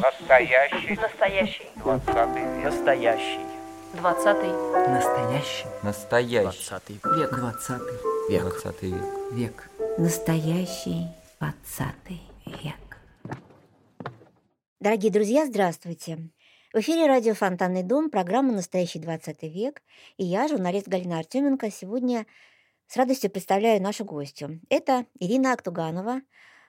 Настоящий. Настоящий. Двадцатый век. Настоящий. Двадцатый. Настоящий Настоящий. Двадцатый. век. Двадцатый Век. Двадцатый век. век. Настоящий двадцатый век. Дорогие друзья, здравствуйте. В эфире радио «Фонтанный дом», программа «Настоящий 20 век». И я, журналист Галина Артеменко, сегодня с радостью представляю нашу гостью. Это Ирина Актуганова,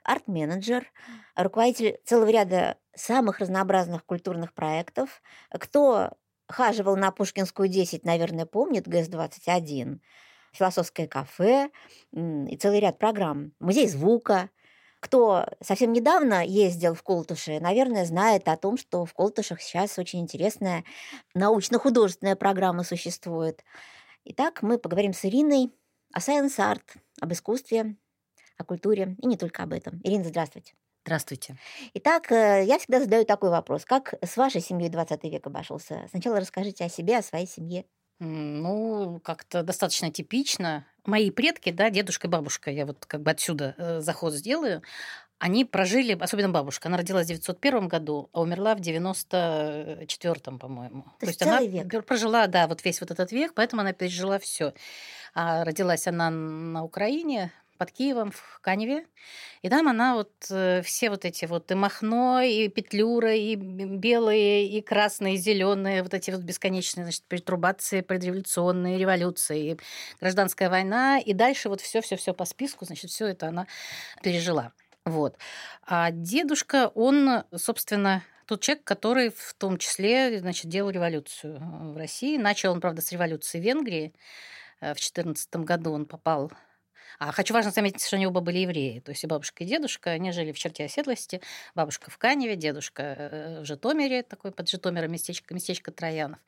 арт-менеджер, руководитель целого ряда самых разнообразных культурных проектов. Кто хаживал на Пушкинскую 10, наверное, помнит ГЭС-21, философское кафе и целый ряд программ. Музей звука. Кто совсем недавно ездил в Колтуше, наверное, знает о том, что в Колтушах сейчас очень интересная научно-художественная программа существует. Итак, мы поговорим с Ириной о science art, об искусстве, о культуре и не только об этом. Ирина, здравствуйте. Здравствуйте. Итак, э, я всегда задаю такой вопрос. Как с вашей семьей 20 век обошелся? Сначала расскажите о себе, о своей семье. Ну, как-то достаточно типично. Мои предки, да, дедушка и бабушка, я вот как бы отсюда э, заход сделаю, они прожили, особенно бабушка, она родилась в 901 году, а умерла в 94 по-моему. То есть целый век. прожила, да, вот весь вот этот век, поэтому она пережила все. А родилась она на Украине, под Киевом, в Каневе. И там она вот э, все вот эти вот и Махно, и Петлюра, и белые, и красные, и зеленые, вот эти вот бесконечные, значит, перетрубации, предреволюционные революции, и гражданская война, и дальше вот все, все, все по списку, значит, все это она пережила. Вот. А дедушка, он, собственно, тот человек, который в том числе, значит, делал революцию э, в России. Начал он, правда, с революции в Венгрии. Э, В 14 году он попал а хочу важно заметить, что они оба были евреи. То есть и бабушка, и дедушка, они жили в черте оседлости. Бабушка в Каневе, дедушка э, в Житомире, такой под Житомиром местечко, местечко Троянов.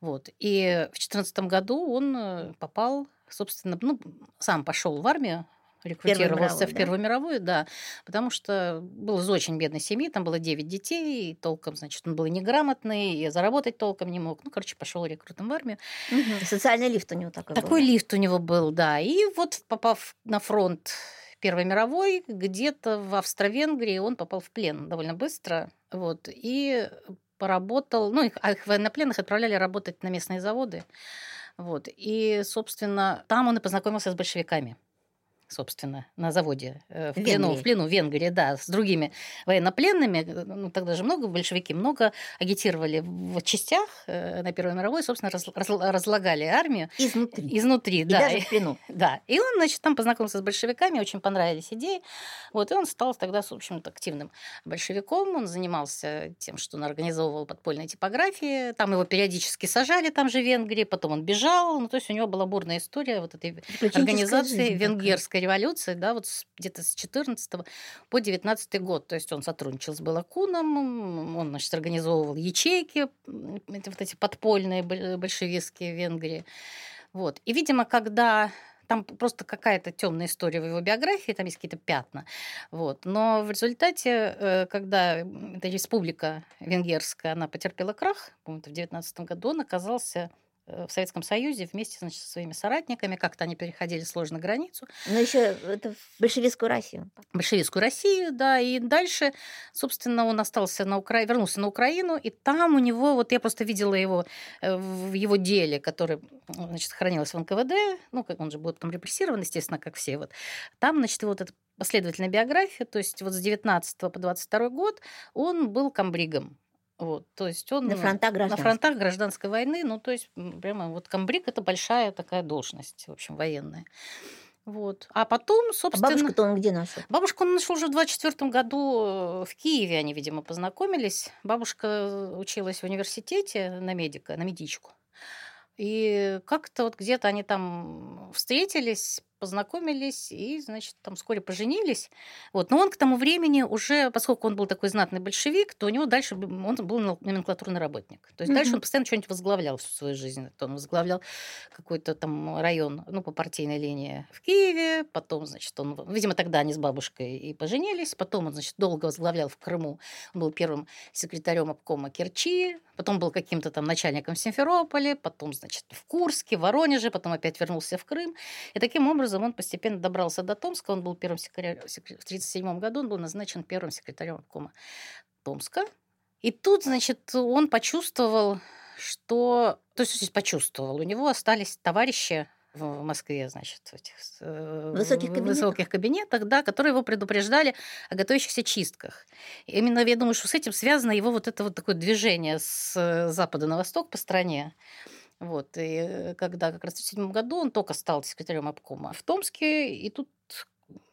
Вот. И в 14 году он э, попал, собственно, ну, сам пошел в армию, рекрутировался мировую, в да? Первую мировую, да, потому что был из очень бедной семьи, там было 9 детей, и толком, значит, он был неграмотный, и заработать толком не мог. Ну, короче, пошел рекрутом в армию. Социальный лифт у него такой Такой был. лифт у него был, да. И вот попав на фронт Первой мировой, где-то в Австро-Венгрии он попал в плен довольно быстро. Вот, и поработал, ну, их, а их военнопленных отправляли работать на местные заводы. Вот, и, собственно, там он и познакомился с большевиками собственно, на заводе, э, в плену, Венгрии. в плену в Венгрии, да, с другими военнопленными. Э, Ну, тогда же много большевики, много агитировали в частях э, на Первой мировой, собственно, раз- разл- разлагали армию Изнутри. изнутри, И да. даже в плену. Да, и он, значит, там познакомился с большевиками, очень понравились идеи. Вот, и он стал тогда, в общем-то, активным большевиком. Он занимался тем, что он организовывал подпольные типографии. Там его периодически сажали, там же в Венгрии. Потом он бежал. Ну, то есть у него была бурная история вот этой организации жизнь такая. Венгерской революции, да, вот где-то с 14 по 19 год. То есть он сотрудничал с Балакуном, он, значит, организовывал ячейки, вот эти подпольные боль- большевистские в Венгрии. Вот. И, видимо, когда там просто какая-то темная история в его биографии, там есть какие-то пятна. Вот. Но в результате, э, когда эта республика венгерская, она потерпела крах, по-моему, в 19 году, он оказался в Советском Союзе вместе значит, со своими соратниками, как-то они переходили сложно границу, Но еще это в большевистскую Россию. большевистскую Россию, да, и дальше, собственно, он остался на Украине, вернулся на Украину, и там у него, вот я просто видела его э, в его деле, который, значит, хранилось в НКВД, ну, как он же будет там репрессирован, естественно, как все, вот, там, значит, вот эта последовательная биография, то есть вот с 19 по 22 год он был комбригом, вот, то есть он... На фронтах На гражданской. фронтах гражданской войны, ну, то есть прямо вот комбриг – это большая такая должность, в общем, военная. Вот. А потом, А собственно... бабушку-то он где нашел? Бабушку он нашел уже в 24 году э, в Киеве, они, видимо, познакомились. Бабушка училась в университете на медика, на медичку. И как-то вот где-то они там встретились, познакомились и, значит, там вскоре поженились. Вот. Но он к тому времени уже, поскольку он был такой знатный большевик, то у него дальше он был номен- номенклатурный работник. То есть дальше Мгм. он постоянно что-нибудь возглавлял всю свою жизнь. То он возглавлял какой-то там район, ну, по партийной линии в Киеве, потом, значит, он, видимо, тогда они с бабушкой и поженились, потом он, значит, долго возглавлял в Крыму, он был первым секретарем обкома Керчи, потом был каким-то там начальником в Симферополе, потом, значит, в Курске, в Воронеже, потом опять вернулся в Крым. И таким образом образом он постепенно добрался до Томска. Он был первым секретарем, в 1937 году он был назначен первым секретарем обкома Томска. И тут, значит, он почувствовал, что... То есть почувствовал. У него остались товарищи в Москве, значит, в этих Высоких кабинетах? высоких кабинетах, да, которые его предупреждали о готовящихся чистках. Именно я думаю, что с этим связано его вот это вот такое движение с запада на восток по стране. Вот, и когда как раз в 1937 году он только стал секретарем обкома в Томске, и тут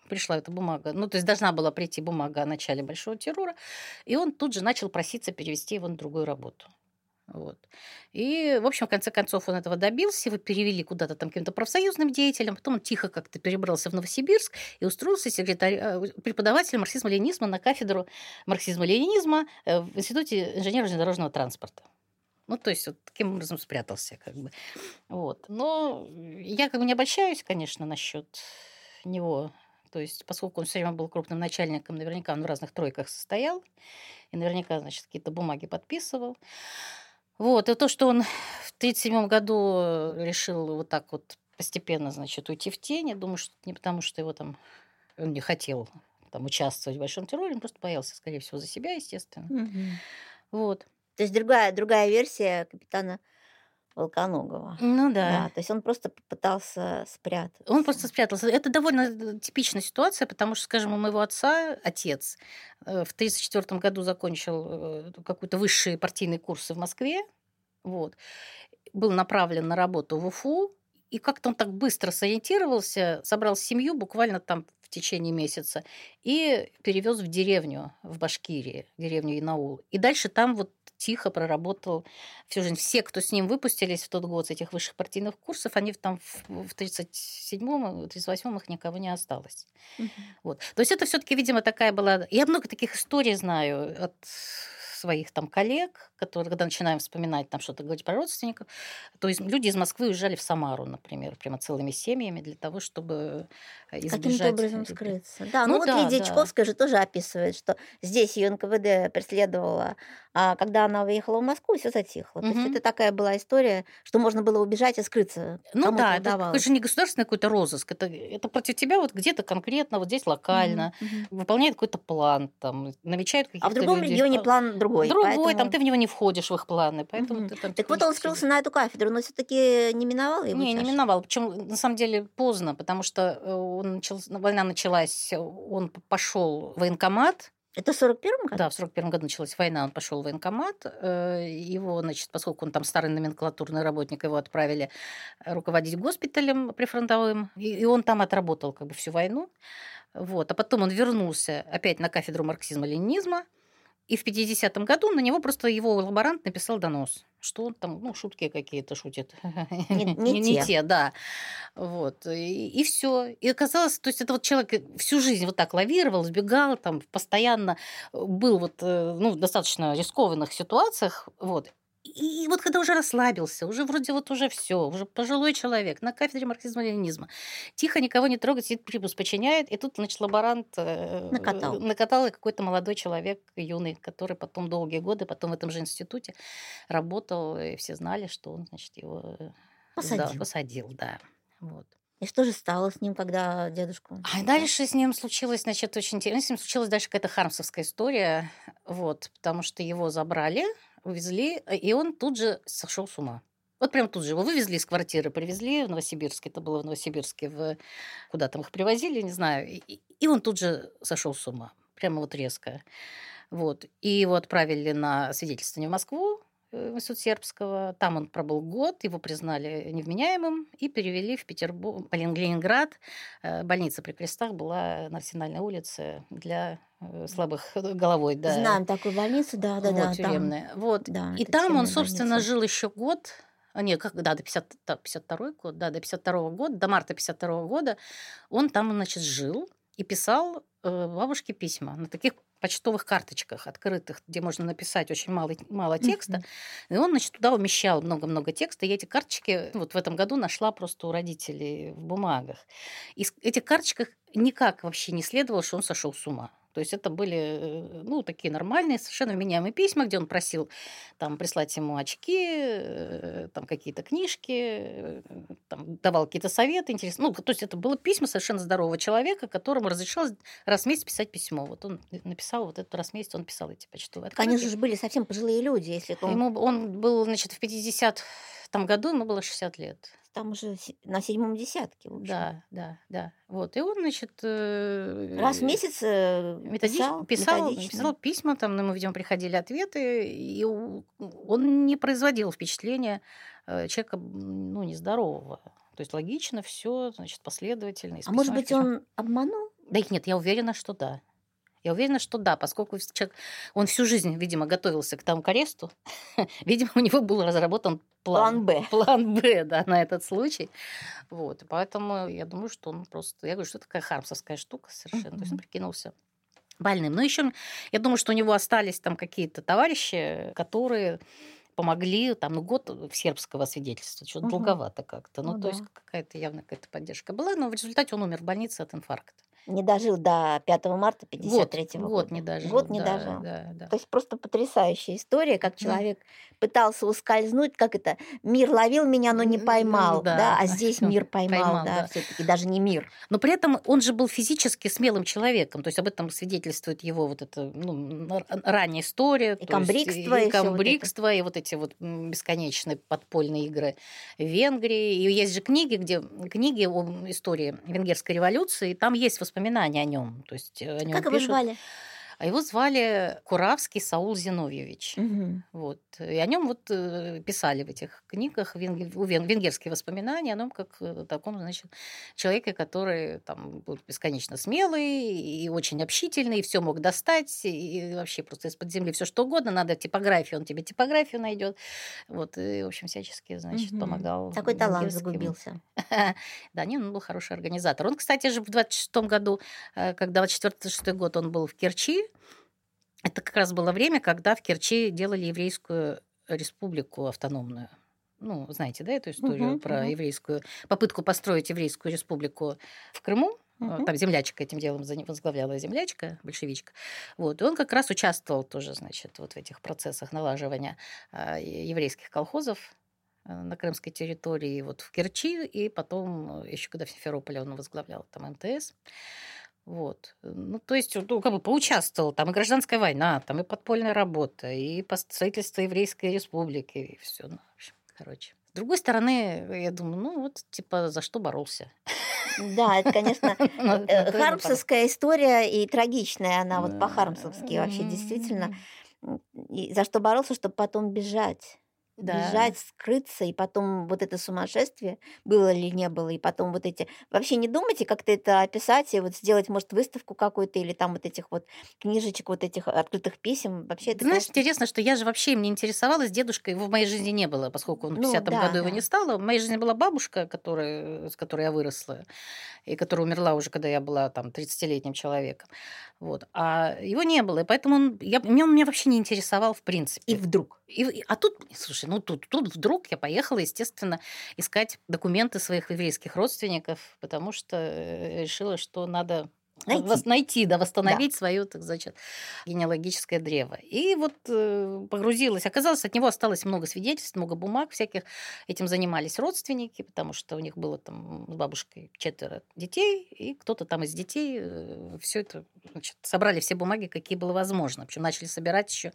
пришла эта бумага, ну, то есть должна была прийти бумага о начале большого террора, и он тут же начал проситься перевести его на другую работу. Вот. И, в общем, в конце концов он этого добился, его перевели куда-то там каким-то профсоюзным деятелем, потом он тихо как-то перебрался в Новосибирск и устроился секретарь, э, преподавателем марксизма-ленинизма на кафедру марксизма-ленинизма э, в Институте инженерно-железнодорожного транспорта. Ну, то есть вот таким образом спрятался как бы. Вот. Но я как бы не обольщаюсь, конечно, насчет него. То есть, поскольку он все время был крупным начальником, наверняка он в разных тройках состоял, и наверняка, значит, какие-то бумаги подписывал. Вот, и то, что он в 1937 году решил вот так вот постепенно, значит, уйти в тень, я думаю, что не потому, что его там, он не хотел там участвовать в большом терроре, он просто боялся, скорее всего, за себя, естественно. Мгм. Вот. То есть другая, другая версия капитана Волконогова. Ну Да, да. то есть он просто попытался спрятаться. Он просто спрятался. Это довольно э, типичная ситуация, потому что, скажем, у моего отца отец э, в 1934 году закончил э, какой-то высшие партийные курсы в Москве, вот, был направлен на работу в Уфу, и как-то он так быстро сориентировался, собрал семью буквально там в течение месяца и перевез в деревню в Башкирии, деревню Инаул. И дальше там вот тихо проработал всю жизнь. Все, кто с ним выпустились в тот год с этих высших партийных курсов, они там в в 37-м, 38-м их никого не осталось. Мгм. Вот. То есть это все-таки, видимо, такая была... Я много таких историй знаю от своих там коллег, которые, когда начинаем вспоминать там что-то говорить про родственников, то есть люди из Москвы уезжали в Самару, например, прямо целыми семьями для того, чтобы э, Каким-то избежать... образом репре- скрыться. Да, ну, Ну вот да, Лидия да. Чайковская же тоже описывает, что здесь ее НКВД преследовала, а когда она выехала в Москву, все затихло. То есть это такая была история, что можно было убежать и скрыться. Ну да, это же не государственный какой-то розыск, это, это против тебя вот где-то конкретно, вот здесь локально, мгм. выполняет какой-то план, там, намечают каких-то А в другом людей. регионе план другой. Другой, там поэтому- ты в него не входишь в их планы, поэтому ты там Так вот он скрылся на эту кафедру, но все-таки не миновал его Не, не чаша? миновал. Причем на самом деле поздно, потому что э, он начал, война началась, он пошел в военкомат. Это в 41 году? Да, в 41 году началась война, он пошел в военкомат. э, Его, значит, поскольку он там старый номенклатурный работник, его отправили э, руководить госпиталем прифронтовым. И он там отработал как бы всю войну. Вот. А потом он вернулся опять на кафедру марксизма-ленинизма. И в 50-м году на него просто его лаборант написал донос, что он там, ну, шутки какие-то шутит. Не- не те. да. Вот. И, все. И оказалось, то есть это вот человек всю жизнь вот так лавировал, сбегал, там постоянно был вот, э, ну, в достаточно рискованных ситуациях, вот. И вот когда уже расслабился, уже вроде вот уже все, уже пожилой человек на кафедре марксизма-ленинизма, тихо никого не трогает, сидит припуск подчиняет, и тут, значит, лаборант э, Накатал. накатал и какой-то молодой человек, юный, который потом долгие годы, потом в этом же институте работал, и все знали, что он, значит, его э, Посадил. да, посадил, да. Вот. И что же стало с ним, когда дедушку? А дальше с ним случилось, значит, очень интересно. С ним случилась дальше какая-то хармсовская история, вот, потому что его забрали, увезли, э, и он тут же сошел с ума. Вот прям тут же его вывезли из квартиры, привезли в Новосибирск, это было в Новосибирске, в... куда там их привозили, не знаю, и, и он тут же сошел с ума, прямо вот резко. Вот. И его отправили на свидетельствование в Москву, Институт Сербского. Там он пробыл год, его признали невменяемым и перевели в Петербург, блин, Ленинград. Э, Больница при крестах была на Арсенальной улице для э, слабых головой. Да. Знаем такую больницу, да, да, вот, да. там. тюремная. Вот. Да, И там он, собственно, больница. жил еще год. А, нет, как, да, до 50, да, 52 год, да, до 52 года, до марта 52 года он там, значит, жил и писал э, бабушке письма на таких почтовых карточках открытых, где можно написать очень мало, мало текста. И он, значит, туда умещал много-много текста. И эти карточки вот в этом году нашла просто у родителей в бумагах. И этих карточках никак вообще не следовало, что он сошел с ума. То есть это были, э, ну, такие нормальные, совершенно вменяемые письма, где он просил там прислать ему очки, э, там какие-то книжки, э, там, давал какие-то советы интересные. Ну, то есть это было письма совершенно здорового человека, которому разрешалось раз в месяц писать письмо. Вот он написал вот этот раз в месяц, он писал эти почтовые открытки. же были совсем пожилые люди, если то Ему, он был, значит, в 50 там году, ему было 60 лет. Там уже на седьмом десятке. в общем. Да, да, да. Вот. И он, значит... э, Раз в месяц э, Методич... писал, Писал, писал письма, там ему, видимо, приходили ответы, и он не производил впечатления э, человека, ну, нездорового. То есть логично все, значит, последовательно. А может быть, он обманул? Да нет, я уверена, что да. Я уверена, что да, поскольку человек, он всю жизнь, видимо, готовился к тому к аресту. видимо, у него был разработан План план. Б. План Б, да, на этот случай. Вот, и поэтому я думаю, что он просто... Я говорю, что это такая хармсовская штука совершенно. То есть он прикинулся больным. Но еще, я думаю, что у него остались там какие-то товарищи, которые помогли, там, ну, год сербского свидетельства, что-то Мгм. долговато как-то. Ну, Ну то есть да. какая-то явно какая-то поддержка была, но в результате он умер в больнице от инфаркта. Не дожил до 5 марта Год, 53 года. год не дожил. Год не да, дожил. Да, да. То есть просто потрясающая история, как человек пытался ускользнуть, как это мир ловил меня, но не поймал, да, да. а здесь мир поймал, Поймал, да, да. все-таки даже не мир. Но при этом он же был физически смелым человеком. То есть об этом свидетельствует его вот эта ну, ранняя история. И есть камбрикство, и и всё вот это. камбрикство, и вот эти вот бесконечные подпольные игры в Венгрии. И есть же книги, где книги о истории венгерской революции, и там есть воспоминания о нем. То есть э, о нем Как его пишут. звали? А его звали Куравский Саул Зиновьевич. Мгм. Вот. И о нем вот э, писали в этих книгах венгерские воспоминания о нем как таком, значит, человеке, который там был бесконечно смелый и очень общительный, и все мог достать, и вообще просто из-под земли все что угодно. Надо типографию, он тебе типографию найдет. Вот, и, в общем, всячески, значит, Мгм. помогал. Такой талант загубился. Да, не, он был хороший организатор. Он, кстати же, в 26 году, э, когда 24-26 год он был в Керчи, это как раз было время, когда в Керчи делали еврейскую республику автономную. Ну, знаете, да, эту историю Мгм, про мгм. еврейскую попытку построить еврейскую республику в Крыму. Э, Мгм. Там землячка этим делом возглавляла землячка, большевичка. Вот. И он как раз участвовал тоже, значит, вот в этих процессах налаживания а, еврейских колхозов э, на крымской территории, вот в Керчи, и потом, еще когда в Симферополе он возглавлял там МТС. Вот. Ну, то есть, ну, как бы поучаствовал. Там и гражданская война, там и подпольная работа, и строительство еврейской республики, и все. Ну, в общем, короче. С другой стороны, я думаю, ну вот, типа, за что боролся? Да, это, конечно, на э, хармсовская история и трагичная она вот по-хармсовски вообще действительно. И за что боролся, чтобы потом бежать. Да. Бежать, скрыться, и потом вот это сумасшествие, было ли не было, и потом вот эти... Вообще не думайте как-то это описать, и вот сделать, может, выставку какую-то, или там вот этих вот книжечек, вот этих открытых писем. Вообще это, знаешь, конечно, интересно, что я же вообще им не интересовалась. Дедушка его в моей жизни не было, поскольку он в Ну 50 да, году его да. не стало. В моей жизни была бабушка, которая, с которой я выросла, и которая умерла уже, когда я была там 30-летним человеком. Вот. А его не было, и поэтому он, я, меня- он меня вообще не интересовал в принципе. И вдруг. И- а тут, слушай, ну тут, тут вдруг я поехала, естественно, искать документы своих еврейских родственников, потому что э, решила, что надо Найти. вос- найти, да, восстановить свое, так значит, генеалогическое древо. И вот э, погрузилась. Оказалось, от него осталось много свидетельств, много бумаг всяких. Этим занимались родственники, потому что у них было там с бабушкой четверо детей, и кто-то там из детей все это значит, собрали все бумаги, какие было возможно. Причем начали собирать еще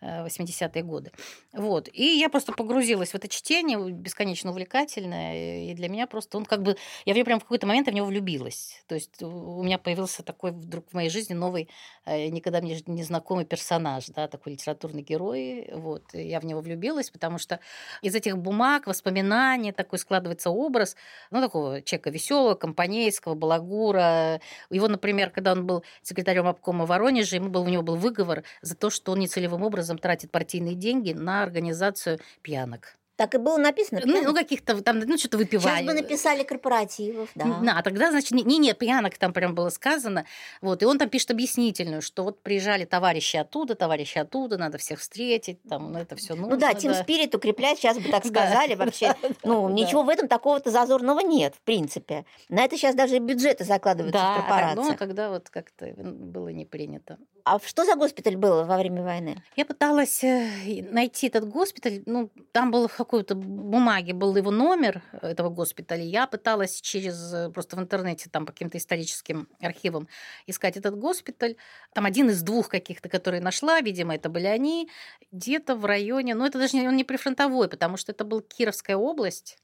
80-е годы. Вот. И я просто погрузилась в это чтение, бесконечно увлекательное. И для меня просто он как бы... Я прям в какой-то момент в него влюбилась. То есть у меня появился такой вдруг в моей жизни новый, э, никогда мне незнакомый персонаж, да, такой литературный герой. Вот. И я в него влюбилась, потому что из этих бумаг, воспоминаний такой складывается образ, ну, такого человека веселого, компанейского, балагура. Его, например, когда он был секретарем обкома Воронежа, ему был, у него был выговор за то, что он нецелевым образом тратит партийные деньги на организацию пьянок. Так и было написано. Ну, пьяных. ну, каких-то там, ну, что-то выпивали. Сейчас бы написали корпоративов, да. Да, а тогда, значит, не, не, пьянок там прям было сказано. Вот, и он там пишет объяснительную, что вот приезжали товарищи оттуда, товарищи оттуда, надо всех встретить, там, ну, это все нужно. Ну да, Тим да. Укреплять, сейчас бы так Да, сказали вообще. да, Ну, да. ничего в этом такого-то зазорного нет, в принципе. На это сейчас даже бюджеты закладываются в Да, а корпорациях. ну, когда вот как-то было не принято. А что за госпиталь был во время войны? Я пыталась э, найти этот госпиталь. Ну, там был в какой-то бумаге был его номер этого госпиталя. Я пыталась через э, просто в интернете там по каким-то историческим архивам искать этот госпиталь. Там один из двух каких-то, которые нашла, видимо, это были они, где-то в районе. Ну, это даже не, он не прифронтовой, потому что это был Кировская область.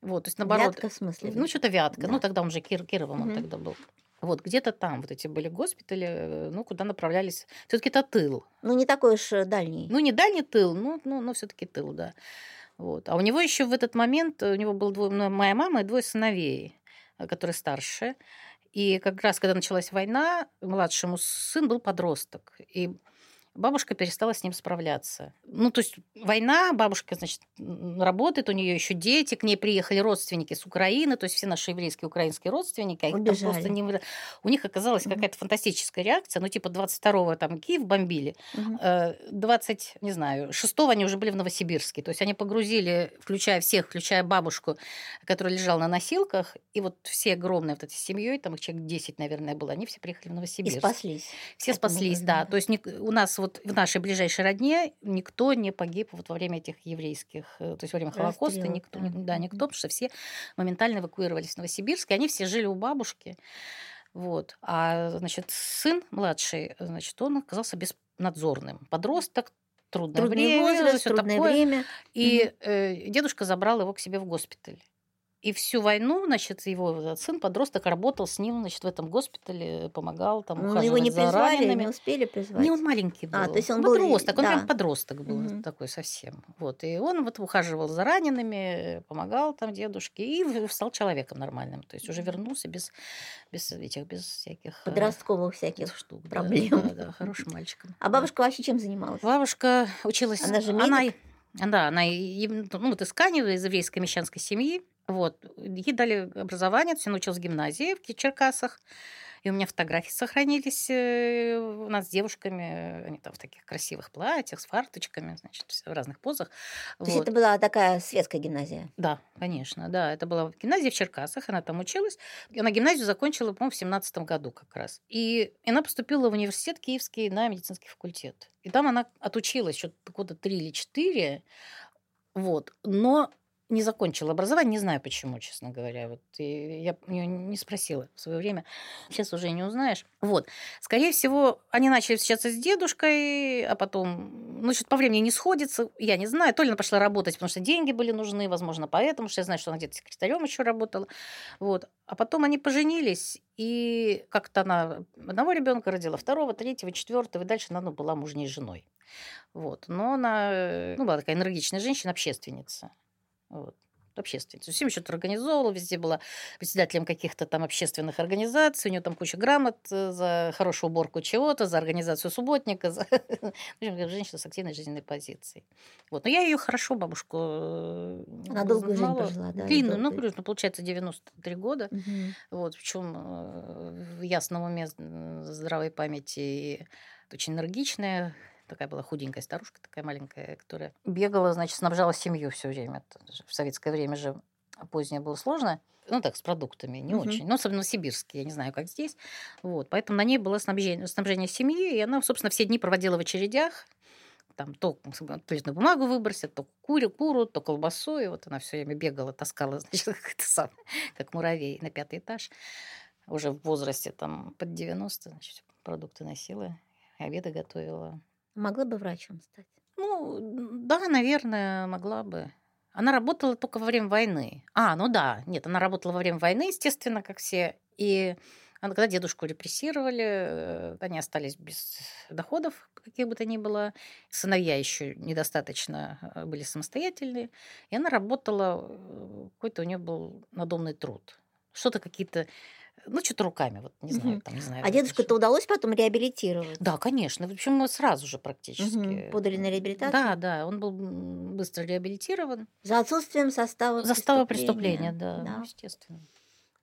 Вот, то есть наоборот. Вятка в смысле? Ну, что-то Вятка. Да. Ну, тогда он же Кир, Кировым он Мгм. тогда был. Вот, где-то там вот эти были госпитали, э, ну, куда направлялись. все таки это тыл. Ну, не такой уж э, дальний. Ну, не дальний тыл, ну, ну, но все-таки тыл, да. Вот. А у него еще в этот момент, э, у него было двое, ну, моя мама и двое сыновей, которые старше. И как раз, когда началась война, младшему сын был подросток. И бабушка перестала с ним справляться. Ну, то есть война, бабушка, значит, работает, у нее еще дети, к ней приехали родственники с Украины, то есть все наши еврейские украинские родственники, а их там Убежали. просто не... У них оказалась Мгм. какая-то фантастическая реакция, ну, типа 22-го там Киев бомбили. Э, 20, не знаю, 6 они уже были в Новосибирске. То есть они погрузили, включая всех, включая бабушку, которая лежала на носилках, и вот все огромные вот эти семьей, там их человек 10, наверное, было, они все приехали в И Новосибирск. спаслись. Все спаслись, да. да. То есть у нас вот в нашей ближайшей родне никто не погиб вот во время этих еврейских, э, то есть во время Холокоста, никто, да. ни- да, никто, потому что все моментально эвакуировались в Новосибирск, и они все жили у бабушки. Вот. А, значит, сын младший, значит, он оказался беспнадзорным. Подросток, трудное Трудный время, возраст, всё трудное такое. время. И э, дедушка забрал его к себе в госпиталь. И всю войну, значит, его сын, подросток, работал с ним, значит, в этом госпитале, помогал там Ну, ухаживать его не за призвали, ранеными. не успели призвать. Не, он маленький был. А, то есть он был, подросток, он да. прям подросток был Мгм. такой совсем. Вот. И он вот ухаживал за ранеными, помогал там дедушке и стал человеком нормальным. То есть уже вернулся без, без этих, без всяких... э, Подростковых всяких. штук. да, проблем. Да, да, хорошим мальчиком. А Да. бабушка вообще чем занималась? Бабушка училась... Она же Она, медик? да, она ну, вот из Канева, из еврейской мещанской семьи. Вот. Ей дали образование, то есть она училась в гимназии в Черкасах. И у меня фотографии сохранились э, у нас с девушками. Они там в таких красивых платьях, с фарточками, значит, все в разных позах. То есть Вот. это была такая светская гимназия. Да, конечно, да. Это была гимназия в Черкасах, она там училась. Она гимназию закончила, по-моему, в семнадцатом году как раз. И она поступила в университет Киевский на медицинский факультет. И там она отучилась что-то года три или четыре. Вот. Но не закончила образование, не знаю почему, честно говоря. Вот и я неё не спросила в свое время. Сейчас уже не узнаешь. Вот. Скорее всего, они начали встречаться с дедушкой, а потом, ну, что-то по времени не сходится. Я не знаю. То ли она пошла работать, потому что деньги были нужны, возможно, поэтому, что я знаю, что она где-то секретарем еще работала. Вот. А потом они поженились, и как-то она одного ребенка родила, второго, третьего, четвертого, и дальше она ну, была мужней женой. Вот. Но она э, ну, была такая энергичная женщина, общественница. Вот. Общественница. Всем что-то организовывала, везде была председателем каких-то там общественных организаций, у нее там куча грамот э, за хорошую уборку чего-то, за организацию субботника, за... в общем, женщина с активной жизненной позицией. Вот. Но я ее хорошо, бабушку, э, Она долгую жизнь прожила, да, Длинную, ну, долгую. ну, получается, 93 года. Мгм. Вот, причем в ясном уме, здравой памяти, и очень энергичная, такая была худенькая старушка, такая маленькая, которая бегала, значит, снабжала семью все время. В советское время же позднее было сложно. Ну так, с продуктами, не Мгм. очень. Ну, особенно в Сибирске, я не знаю, как здесь. Вот, поэтому на ней было снабжение, снабжение семьи, и она, собственно, все дни проводила в очередях. Там то туалетную бумагу выбросят, то курю, куру, то колбасу. И вот она все время бегала, таскала, значит, как, это сам, как муравей на пятый этаж. Уже в возрасте там под 90, значит, продукты носила, обеды готовила. Могла бы врачом стать. Ну, да, наверное, могла бы. Она работала только во время войны. А, ну да, нет, она работала во время войны, естественно, как все. И когда дедушку репрессировали, э, они остались без доходов, каких бы то ни было. Сыновья еще недостаточно э, были самостоятельные. И она работала, э, какой-то у нее был надомный труд. Что-то какие-то Ну, что-то руками, вот, не знаю, Мгм. там, не знаю. А вот дедушку-то еще. удалось потом реабилитировать? Да, конечно. В общем, сразу же практически. Мгм. Подали на реабилитацию? Да, да, он был быстро реабилитирован. За отсутствием состава Застава преступления. преступления, да, Да. естественно.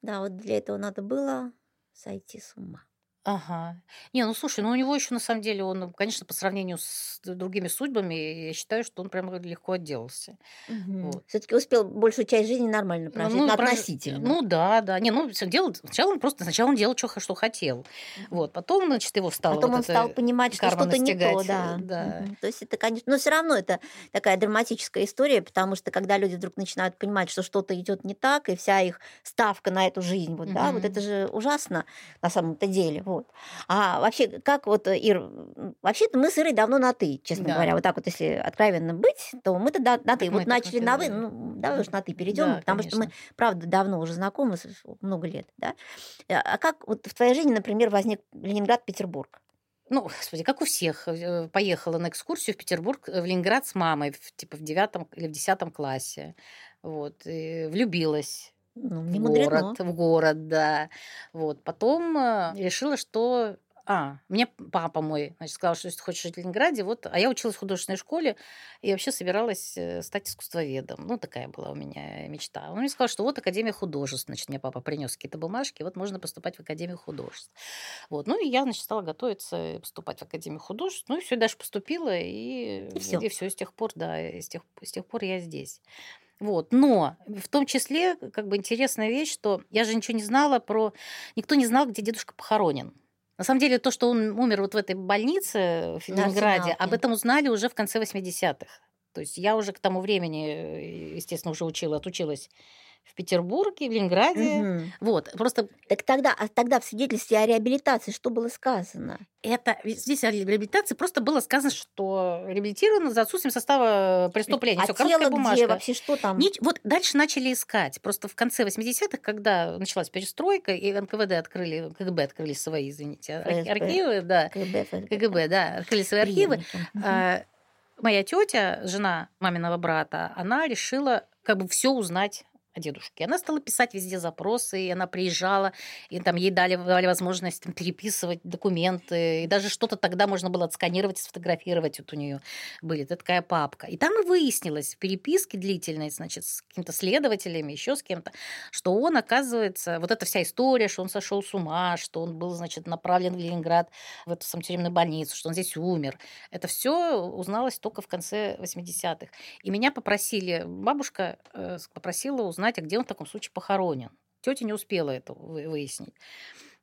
Да, вот для этого надо было сойти с ума. Ага. Не, ну слушай, ну у него еще на самом деле, он, конечно, по сравнению с другими судьбами, я считаю, что он прям легко отделался. Вот. Все-таки успел большую часть жизни нормально Ну, прожить, ну, ну, относительно. Ну да, да. Не, ну делал, сначала он просто, сначала он делал, что, что хотел. Вот, потом, значит, его стало Потом вот он стал понимать, что что-то не то, да. э, да. Мгм. То есть это, конечно, но все равно это такая драматическая история, потому что когда люди вдруг начинают понимать, что что-то идет не так, и вся их ставка на эту жизнь, вот, да, вот это же ужасно на самом-то деле, вот. А вообще, как вот, э, Ир, вообще-то мы с Ирой давно на «ты», честно Да. говоря, вот так вот, если откровенно быть, то мы тогда на «ты». Так Вот начали на «вы», ну, давай уж на «ты» перейдем, Да, потому что мы, конечно. правда, давно уже знакомы, много лет, да. Э, А как вот в твоей жизни, например, возник Ленинград-Петербург? Ну, господи, как у всех. э, Поехала на экскурсию в Петербург, э, в Ленинград с мамой, в, типа в девятом или в десятом классе. Вот. И влюбилась Ну, не в мудрено. город, в город, да. Вот. Потом э, решила, что... А, мне папа мой значит, сказал, что если ты хочешь жить в Ленинграде, вот... А я училась в художественной школе и вообще собиралась э, стать искусствоведом. Ну, такая была у меня мечта. Он мне сказал, что вот Академия художеств. Значит, мне папа принес какие-то бумажки, вот можно поступать в Академию художеств. Вот. Ну, и я, значит, стала готовиться поступать в Академию художеств. Ну, и все, дальше поступила, и, И всё. и все, с тех пор, да, с тех, с тех пор я здесь. Вот. Но в том числе, как бы интересная вещь, что я же ничего не знала про... Никто не знал, где дедушка похоронен. На самом деле, то, что он умер вот в этой больнице в Арсеналке. об этом узнали уже в конце 80-х. То есть я уже к тому времени, э, естественно, уже учила, отучилась в Петербурге, в Ленинграде. Мгм. Вот, просто Так тогда, а тогда в свидетельстве о реабилитации что было сказано? это здесь о реабилитации просто было сказано, что реабилитирован за отсутствием состава преступления. а Все, тело короткая где бумажка. вообще что там? Нич- Вот дальше начали искать. Просто в конце 80-х, когда началась перестройка, и НКВД открыли, КГБ открыли свои, извините, ФСБ. архивы, да, КГБ, ФСБ. КГБ, да, открыли свои архивы. Преемники. Мгм. А, Моя тетя, жена маминого брата, она решила как бы все узнать о дедушке. Она стала писать везде запросы, и она приезжала, и там ей дали, дали возможность там, переписывать документы, и даже что-то тогда можно было отсканировать, сфотографировать. Вот у нее были такая папка. И там и выяснилось в переписке длительной, значит, с какими-то следователями, еще с кем-то, что он, оказывается, вот эта вся история, что он сошел с ума, что он был, значит, направлен в Ленинград, в эту тюремную больницу, что он здесь умер. Это все узналось только в конце 80-х. И меня попросили, бабушка э, попросила узнать, а где он в таком случае похоронен. Тетя не успела это вы- выяснить.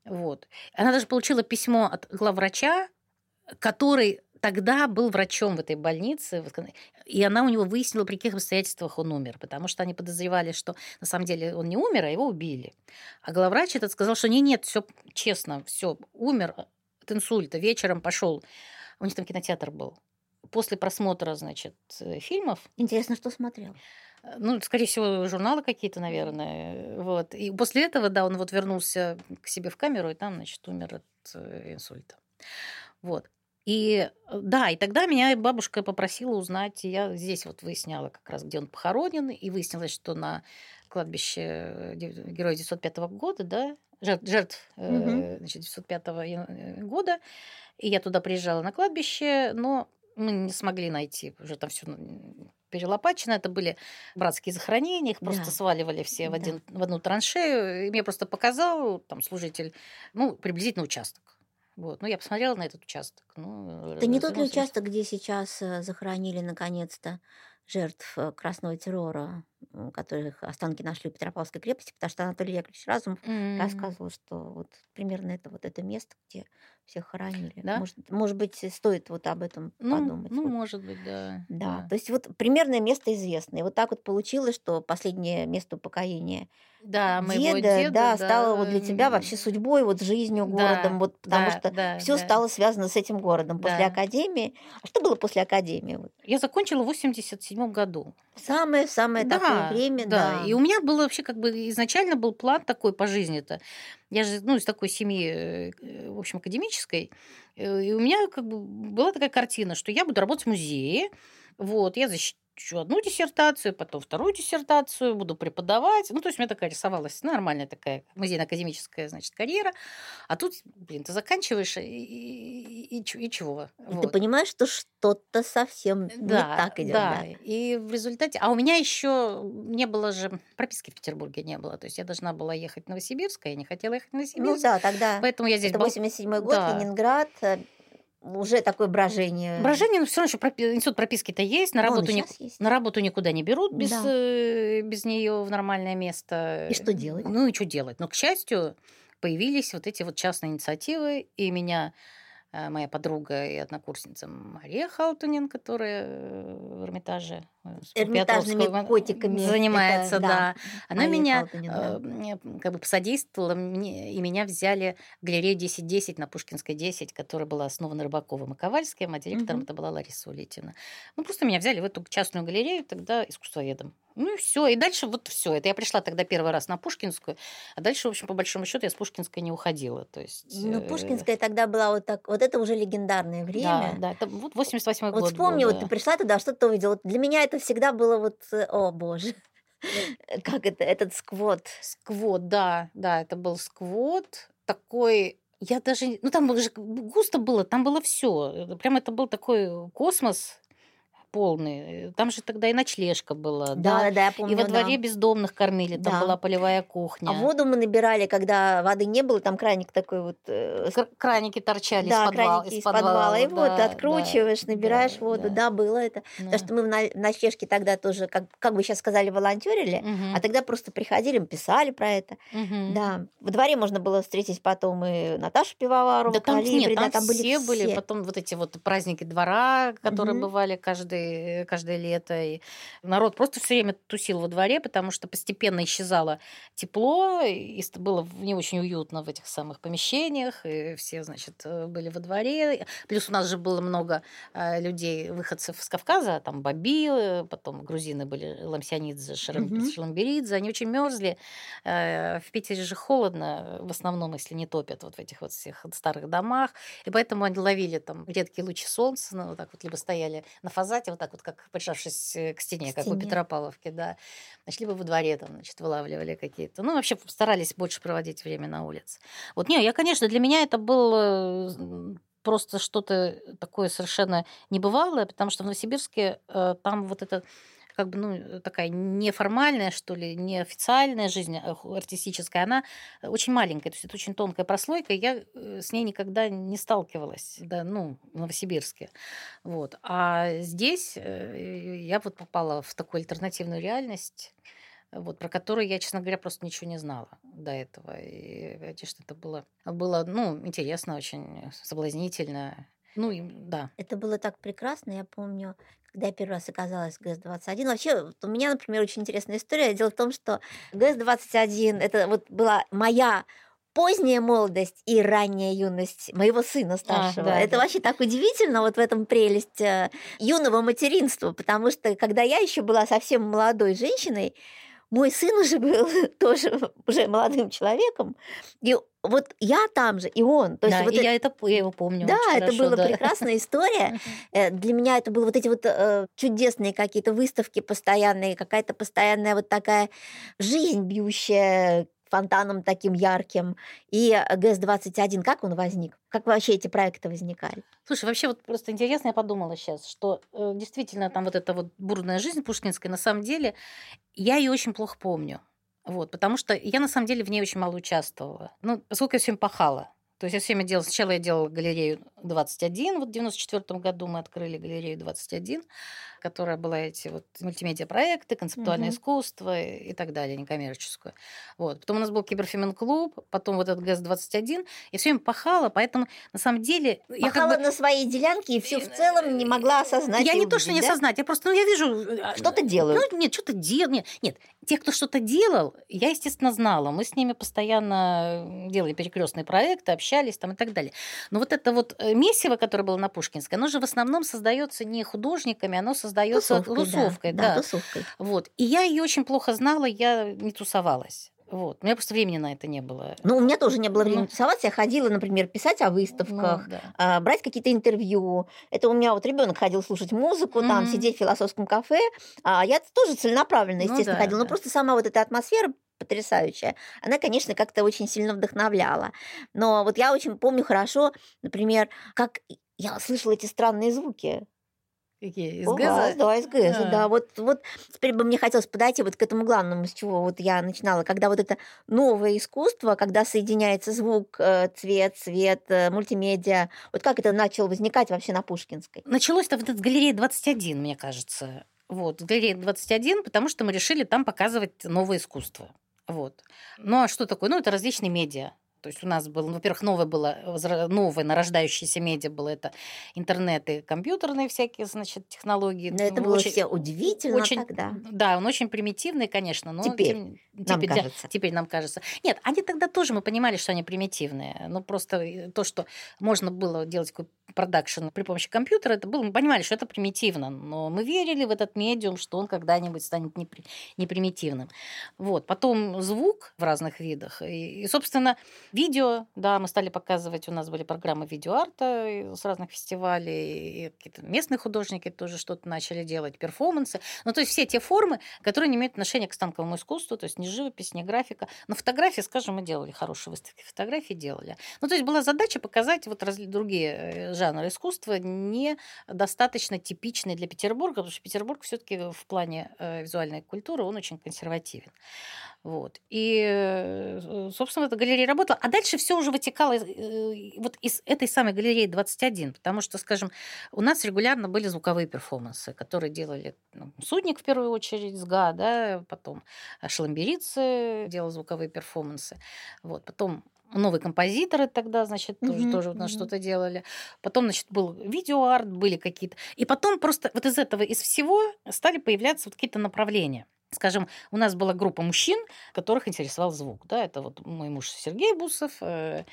Вот. Она даже получила письмо от главврача, который тогда был врачом в этой больнице, и она у него выяснила, при каких обстоятельствах он умер, потому что они подозревали, что на самом деле он не умер, а его убили. А главврач этот сказал, что нет, нет, все честно, все, умер от инсульта, вечером пошел, у них там кинотеатр был. После просмотра, значит, э, фильмов, Интересно, что смотрел? Э, ну, скорее всего, журналы какие-то, наверное, вот. И после этого, да, он вот вернулся к себе в камеру, и там, значит, умер от э, инсульта. Вот. И э, да, и тогда меня бабушка попросила узнать, я здесь вот выясняла как раз, где он похоронен, и выяснилось, что на кладбище э, Героя 905 года, да, жертв, жертв э, Мгм. значит, 905 ян- э, года, и я туда приезжала на кладбище, но мы не смогли найти, уже там все перелопачено, это были братские захоронения, их просто Да. сваливали все в, Да. один, в одну траншею, и мне просто показал там служитель, ну, приблизительно участок. Вот. Ну, я посмотрела на этот участок. Ну, Это не тот ли участок, где сейчас э, захоронили наконец-то жертв э, красного террора, которых останки нашли в Петропавловской крепости, потому что Анатолий Яковлевич Разумов М. рассказывал, что вот примерно это вот это место, где всех хоронили. Да? Может, может быть, стоит вот об этом Ну, подумать. ну, Вот. может быть, да. Да, то есть вот примерное место известно. И вот так вот получилось, что последнее место упокоения Да, деда, деда, да, стало вот для тебя вообще судьбой, вот жизнью, да, городом, вот потому да, что да, все да. стало связано с этим городом. После Да. академии. А что было после академии? Я закончила в 87 году. Самое-самое такое время, да. И у меня было вообще как бы изначально был план такой по жизни-то. Я же, ну, из такой семьи, э, в общем, академической. Э, И у меня как бы была такая картина, что я буду работать в музее, вот, я защ- закончу одну диссертацию, потом вторую диссертацию, буду преподавать. Ну, то есть у меня такая рисовалась нормальная такая музейно-академическая, значит, карьера. А тут, блин, ты заканчиваешь, и, и, и, и чего? И вот. ты понимаешь, что что-то совсем да, не так идет. Да. да, и в результате... А у меня еще не было же... Прописки в Петербурге не было. То есть я должна была ехать в Новосибирск, а я не хотела ехать в Новосибирск. Ну да, тогда... Поэтому я здесь... Это 87 год, да. Ленинград, э, уже такое брожение. Брожение, но все равно еще пропи... институт прописки-то есть. На работу, ни... есть. на работу никуда не берут без, да. э, без нее в нормальное место. И что делать? Ну и что делать? Но, к счастью, появились вот эти вот частные инициативы, и меня моя подруга и однокурсница Мария Халтунин, которая э, в Эрмитаже э, Эрмитажными котиками занимается, это, да. да. Она Мария меня Халтунин, да. как бы посодействовала, и меня взяли в галерею 1010 на Пушкинской 10, которая была основана Рыбаковым и Ковальским, а директором угу. это была Лариса Улитина. Ну, просто меня взяли в эту частную галерею тогда искусствоведом. Ну и все. И дальше вот все. Это я пришла тогда первый раз на Пушкинскую, а дальше, в общем, по большому счету, я с Пушкинской не уходила. То есть, ну, Пушкинская тогда была вот так. Вот это уже легендарное время. Да, да. Это вот 88 вот год. Вот вспомни, был, да. вот ты пришла туда, что-то увидела. Вот для меня это всегда было вот, э, о боже. Как это, этот сквот? Сквот, да, да, это был сквот такой я даже, ну там уже густо было, там было все. Прям это был такой космос полный. Там же тогда и ночлежка была. Да, да, да я помню. И во дворе да. бездомных кормили, там да. была полевая кухня. А воду мы набирали, когда воды не было, там краник такой вот. Э, краники торчали да, из, подвала, из подвала. И да, вот откручиваешь, да, набираешь да, воду. Да. да, было это. Да. Потому что мы в ночлежке тогда тоже, как, как бы сейчас сказали, волонтерили, угу. а тогда просто приходили, писали про это. Угу. Да. Во дворе можно было встретить потом и Наташу Пивоварову, да, там, Калибри, нет, там, да, там все были все. были. Потом вот эти вот праздники двора, которые угу. бывали каждый каждое, каждое лето. И народ просто все время тусил во дворе, потому что постепенно исчезало тепло, и было не очень уютно в этих самых помещениях, и все, значит, э, были во дворе. Плюс у нас же было много э, людей, выходцев с Кавказа, там Бабилы, потом грузины были Ламсянидзе, Шаламберидзе, они очень мерзли. Э, в Питере же холодно, в основном, если не топят вот в этих вот всех старых домах, и поэтому они ловили там редкие лучи солнца, ну, вот так вот, либо стояли на фазате, вот так вот, как прижавшись э, к стене, к как стене. у Петропавловки, да. Значит, либо во дворе там, значит, вылавливали какие-то. Ну, вообще старались больше проводить время на улице. Вот, не, я, конечно, для меня это был просто что-то такое совершенно небывалое, потому что в Новосибирске э, там вот это как бы, ну, такая неформальная, что ли, неофициальная жизнь э, артистическая, она очень маленькая, то есть это очень тонкая прослойка, я э, с ней никогда не сталкивалась, да, ну, в Новосибирске. Вот. А здесь э, я вот попала в такую альтернативную реальность, вот, про которую я, честно говоря, просто ничего не знала до этого. И, конечно, это было, было ну, интересно, очень соблазнительно. Ну, и, да. Это было так прекрасно, я помню, когда я первый раз оказалась в ГЭС-21. Вообще, вот у меня, например, очень интересная история. Дело в том, что ГЭС-21 это вот была моя поздняя молодость и ранняя юность моего сына а, старшего. А, да, это да. вообще так удивительно, вот в этом прелесть э, юного материнства, потому что когда я еще была совсем молодой женщиной, мой сын уже был тоже уже молодым человеком, и вот я там же, и он. То есть да, вот и это... я, это, я его помню Да, это хорошо, была да. прекрасная история. Э, для меня это были вот эти вот э, чудесные какие-то выставки постоянные, какая-то постоянная вот такая жизнь бьющая фонтаном таким ярким. И ГЭС-21, как он возник? Как вообще эти проекты возникали? Слушай, вообще вот просто интересно, я подумала сейчас, что э, действительно там вот эта вот бурная жизнь пушкинская, на самом деле, я ее очень плохо помню. Вот, потому что я на самом деле в ней очень мало участвовала. Ну, поскольку я все время пахала. То есть я все время делала... Сначала я делала галерею 21, вот в 94 году мы открыли галерею 21, которая была эти вот мультимедиа-проекты, концептуальное угу. искусство и так далее, некоммерческую. Вот. Потом у нас был киберфемен-клуб, потом вот этот ГЭС-21. Я все время пахала, поэтому на самом деле... Пахала я как бы... на своей делянке и все в целом не могла осознать. Я не то, что не да? осознать, я просто, ну, я вижу... А, что-то делают. Ну, нет, что-то делают. Нет, нет, тех, кто что-то делал, я, естественно, знала. Мы с ними постоянно делали перекрестные проекты, общались там и так далее. Но вот это вот э, месиво, которое было на Пушкинской, оно же в основном создается не художниками, оно создается тусовкой. тусовкой да, да. да, тусовкой. Вот. И я ее очень плохо знала, я не тусовалась. Вот. У меня просто времени на это не было. Ну, у меня тоже не было времени Ну. тусоваться. Я ходила, например, писать о выставках, Ну, да. а, брать какие-то интервью. Это у меня вот ребенок ходил слушать музыку, там Мгм. сидеть в философском кафе. А я тоже целенаправленно, Ну естественно, да, ходила. Но да. просто сама вот эта атмосфера потрясающая, она, конечно, как-то очень сильно вдохновляла. Но вот я очень помню хорошо, например, как я слышала эти странные звуки. Какие? Из газа? вас, да, из ГЭСа, А. да. Вот, вот теперь бы мне хотелось подойти вот к этому главному, с чего вот я начинала, когда вот это новое искусство, когда соединяется звук, э, цвет, свет, э, мультимедиа. Вот как это начало возникать вообще на Пушкинской? Началось-то вот с галереи 21, мне кажется. Вот, галерея 21, потому что мы решили там показывать новое искусство. Вот. Ну а что такое? Ну, это различные медиа. То есть у нас было, ну, во-первых, новое было, новое нарождающееся медиа было это интернет и компьютерные всякие, значит, технологии. Но это Ну, было очень- все удивительно очень, тогда. Да, он очень примитивный, конечно, но Теперь тем- нам теперь, да, кажется. теперь нам кажется. Нет, они тогда тоже мы понимали, что они примитивные. Ну просто э, то, что можно было делать продакшн при помощи компьютера, это было, мы понимали, что это примитивно, но мы верили в этот медиум, что он когда-нибудь станет не, при- не примитивным. Вот. Потом звук в разных видах. И, и, собственно, видео, да, мы стали показывать, у нас были программы видеоарта и с разных фестивалей, и какие-то местные художники тоже что-то начали делать, перформансы. Ну, то есть все те формы, которые не имеют отношения к станковому искусству, то есть не живопись, не графика. Но фотографии, скажем, мы делали хорошие выставки фотографий, делали. Ну, то есть была задача показать вот раз- другие э, жанры искусства, не достаточно типичные для Петербурга, потому что Петербург все-таки в плане э, визуальной культуры, он очень консервативен. Вот. И, э, собственно, эта галерея работала. А дальше все уже вытекало из, э, вот из этой самой галереи 21, потому что, скажем, у нас регулярно были звуковые перформансы, которые делали ну, Судник в первую очередь, СГА, да, потом Шламберицы делал звуковые перформансы. Вот, потом новые композиторы тогда, значит, тоже, Мгм, тоже у нас что-то делали. Потом, значит, был видеоарт, были какие-то. И потом просто вот из этого, из всего стали появляться вот какие-то направления. Скажем, у нас была группа мужчин, которых интересовал звук. Да? Это вот мой муж Сергей Бусов, э,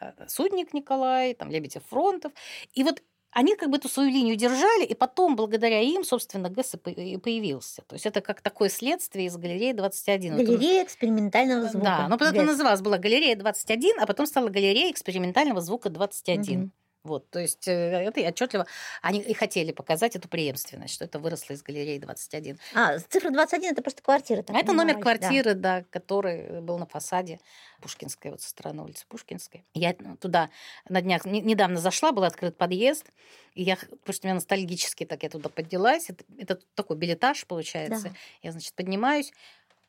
э, Судник Николай, там, Лебедев Фронтов. И вот они как бы эту свою линию держали, и потом, благодаря им, собственно, ГЭС и по- и появился. То есть это как такое следствие из галереи 21. Вот он- Галерея экспериментального звука. да, но потом называлась была галерея 21, а потом стала галерея экспериментального звука 21. Мгм. Вот, то есть э, это и отчетливо они и хотели показать эту преемственность, что это выросло из галереи 21. А, цифра 21 это просто квартира. так это номер понимаешь, да. квартиры, да. который был на фасаде Пушкинской, вот со стороны улицы Пушкинской. Я туда на днях не- недавно зашла, был открыт подъезд, и я, потому что у меня ностальгически так я туда поднялась. Это, это такой билетаж получается. Да. Я, значит, поднимаюсь,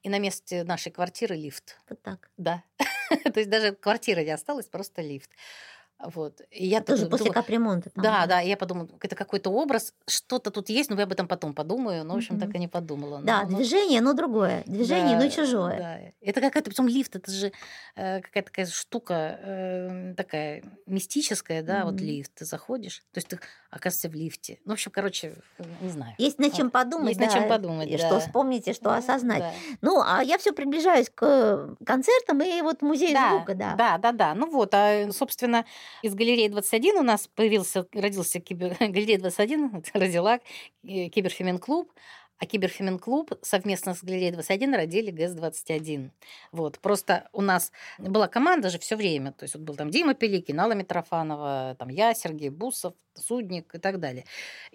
и на месте нашей квартиры лифт. Вот так. Да. То есть даже квартира не осталась, просто лифт. Вот. И я Тоже так после капремонта. там, Да, да, я подумала, это какой-то образ, что-то тут есть, но я об этом потом подумаю. Но, в общем, Мгм. так и не подумала. Да, Но- но- движение, но другое. Движение, но да, чужое. Да. Это какая-то, причем лифт, это же э, какая-то такая штука э, такая мистическая, да, вот Мгм. лифт. Ты заходишь, то есть ты оказывается в лифте. Ну, в общем, короче, э, не знаю. Есть над чем подумать. есть над чем да, подумать, и да. Что вспомнить и что Да, осознать. да. Ну, а я все приближаюсь к концертам и вот музею звука, да. Да, да, да. Ну вот, а, собственно, из галереи 21 у нас появился, родился кибер... галерея 21, родила э, Киберфемин-клуб, а Киберфемин-клуб совместно с галереей 21 родили ГЭС-21. Вот, просто у нас была команда же все время, то есть вот был там Дима Пеликин, Алла Митрофанова, там я, Сергей Бусов, Судник и так далее.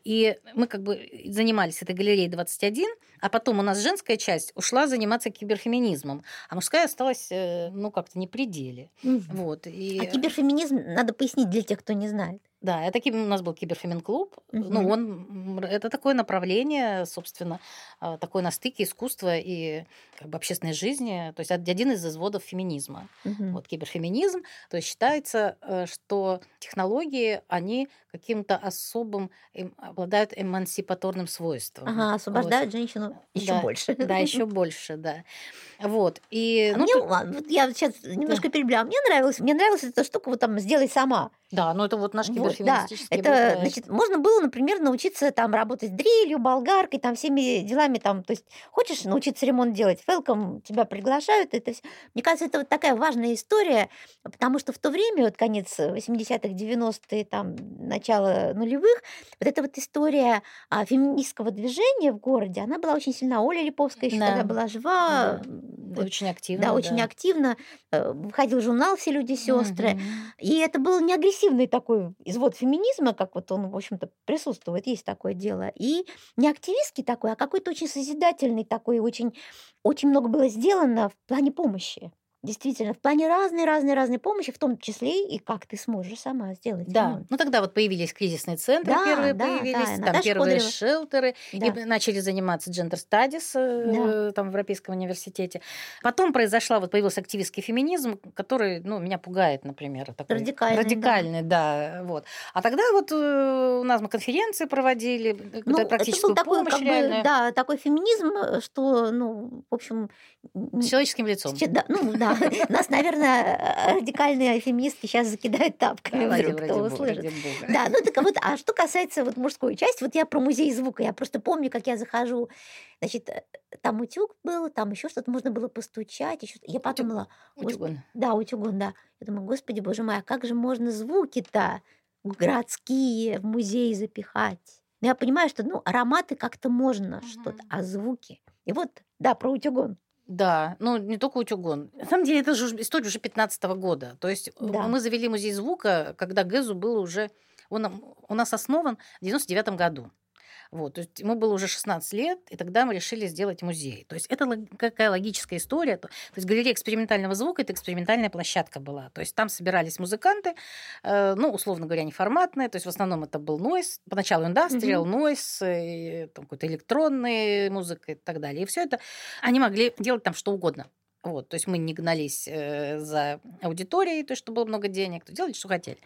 И мы как бы занимались этой галереей 21, а потом у нас женская часть ушла заниматься киберфеминизмом, а мужская осталась, э, ну, как-то не при деле. Мгм. Вот. И, А киберфеминизм надо пояснить для тех, кто не знает. Да, это у нас был киберфемин-клуб. Мгм. Ну, он, это такое направление, собственно, а, такое на стыке искусства и как бы, общественной жизни. То есть од- один из изводов феминизма. Мгм. Вот киберфеминизм. То есть считается, э, что технологии, они каким-то особым, эм, обладают эмансипаторным свойством. Ага, Вот. освобождают женщину еще Да, больше. Да, еще больше, да. Вот. И, А ну, мне, а, вот я сейчас немножко перебила. Мне нравилось, мне нравилась эта штука, вот там сделай сама. Да, ну это вот наш Вот, да, киберфеминистический это, значит, можно было, например, научиться там работать с дрелью, болгаркой, там всеми делами, там, то есть хочешь научиться ремонт делать, welcome, тебя приглашают, это всё. Мне кажется, это вот такая важная история, потому что в то время, вот конец 80-х, 90-е, там, начало нулевых, вот эта вот история а, феминистского движения в городе, она была очень сильна. Оля Липовская еще Да. тогда была жива, Да. Да, вот, очень активно. да, очень активно. э, Выходил журнал «Все люди сестры». Мгм. И это был не агрессивный такой извод феминизма, как вот он, в общем-то, присутствует, есть такое дело. И не активистский такой, а какой-то очень созидательный такой, очень, очень много было сделано в плане помощи. Действительно, в плане разной-разной-разной помощи, в том числе и как ты сможешь сама сделать Да, ремонт. ну тогда вот появились кризисные центры, Да, первые да, да, появились, там Наташа первые Кудрева. шелтеры, Да. и начали заниматься gender studies э, там в Европейском университете. Потом произошла, вот появился активистский феминизм, который, ну, меня пугает, например, такой Радикальный, да. радикальный, да, вот. А тогда вот э, у нас мы конференции проводили, э, Ну, это был такой, помощь как бы, реальную да, такой феминизм, что, ну, в общем, с человеческим лицом. Да, ну да, нас, наверное, радикальные феминистки сейчас закидают тапками, вдруг ради кто услышит. ради. Да, ну так вот, а что касается вот мужской части, вот я про музей звука, я просто помню, как я захожу, значит, там утюг был, там еще что-то, можно было постучать, еще что-то. Я подумала, Утюгон. да, утюгон, да. Я думаю, господи, боже мой, а как же можно звуки-то городские в музей запихать? Но я понимаю, что, ну, ароматы как-то можно что-то, Мгм. а звуки. И вот, да, про утюгон. Да, ну не только утюгон. На самом деле это же история уже 15 года. То есть Да. мы завели музей звука, когда Гэзу было уже... Он у нас основан в 99 году. Вот, то есть ему было уже 16 лет, и тогда мы решили сделать музей. То есть это какая логическая история. То есть галерея экспериментального звука – это экспериментальная площадка была. То есть там собирались музыканты, э, ну, условно говоря, неформатные. То есть в основном это был нойс. Поначалу индастриал, нойс, э, там какой-то электронный музыка и так далее. И все это они могли делать там что угодно. Вот, то есть мы не гнались э, за аудиторией, то есть чтобы было много денег, то делали, что хотели.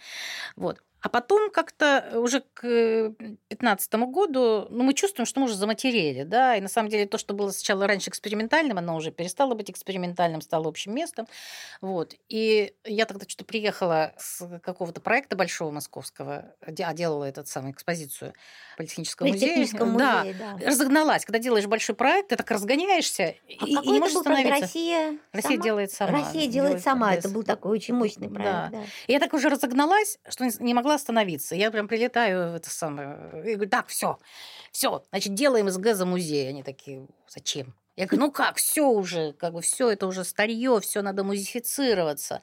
Вот. А потом как-то уже к 2015 году ну, мы чувствуем, что мы уже заматерели, да, и на самом деле то, что было сначала раньше экспериментальным, оно уже перестало быть экспериментальным, стало общим местом. Вот. И я тогда что-то приехала с какого-то проекта большого московского, а делала этот самый экспозицию Политехнического музея. Да, музее, да. разогналась. Когда делаешь большой проект, ты так разгоняешься А и, и не это можешь остановиться. Россия Россия сама? делает сама. Россия делает сама. Это без- был такой очень мощный проект. Да. Да. И я так уже разогналась, что не- не могла остановиться. Я прям прилетаю в это самое. И говорю, так, все, все, значит, делаем из ГЭЗа музей. Они такие, зачем? Я говорю, ну как, все уже, как бы все это уже старье, все надо музифицироваться.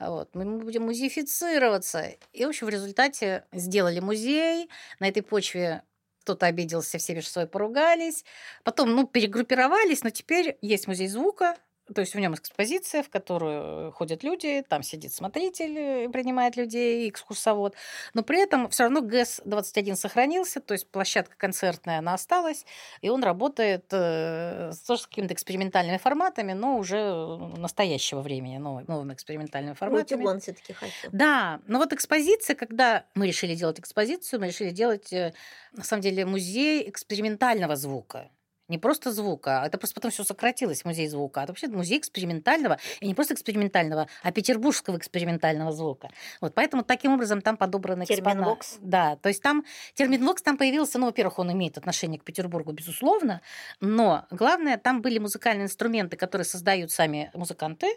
Вот, мы будем музифицироваться. И, в общем, в результате сделали музей. На этой почве кто-то обиделся, все между собой поругались. Потом, ну, перегруппировались, но теперь есть музей звука, то есть в нем экспозиция, в которую ходят люди, там сидит смотритель, э, принимает людей, экскурсовод. Но при этом все равно ГЭС-21 сохранился, то есть площадка концертная, она осталась, и он работает э, с- тоже с какими-то экспериментальными форматами, но уже э, настоящего времени, новыми, новыми экспериментальными форматами. утюгон все-таки хочу. Да, но вот экспозиция, когда мы решили делать экспозицию, мы решили делать, э, на самом деле, музей экспериментального звука. Не просто звука, а это просто потом все сократилось, музей звука. А это вообще музей экспериментального, и не просто экспериментального, а петербургского экспериментального звука. Вот, поэтому таким образом там подобраны Терминвокс. Да, то есть там терминвокс там появился, ну, во-первых, он имеет отношение к Петербургу, безусловно, но главное, там были музыкальные инструменты, которые создают сами музыканты,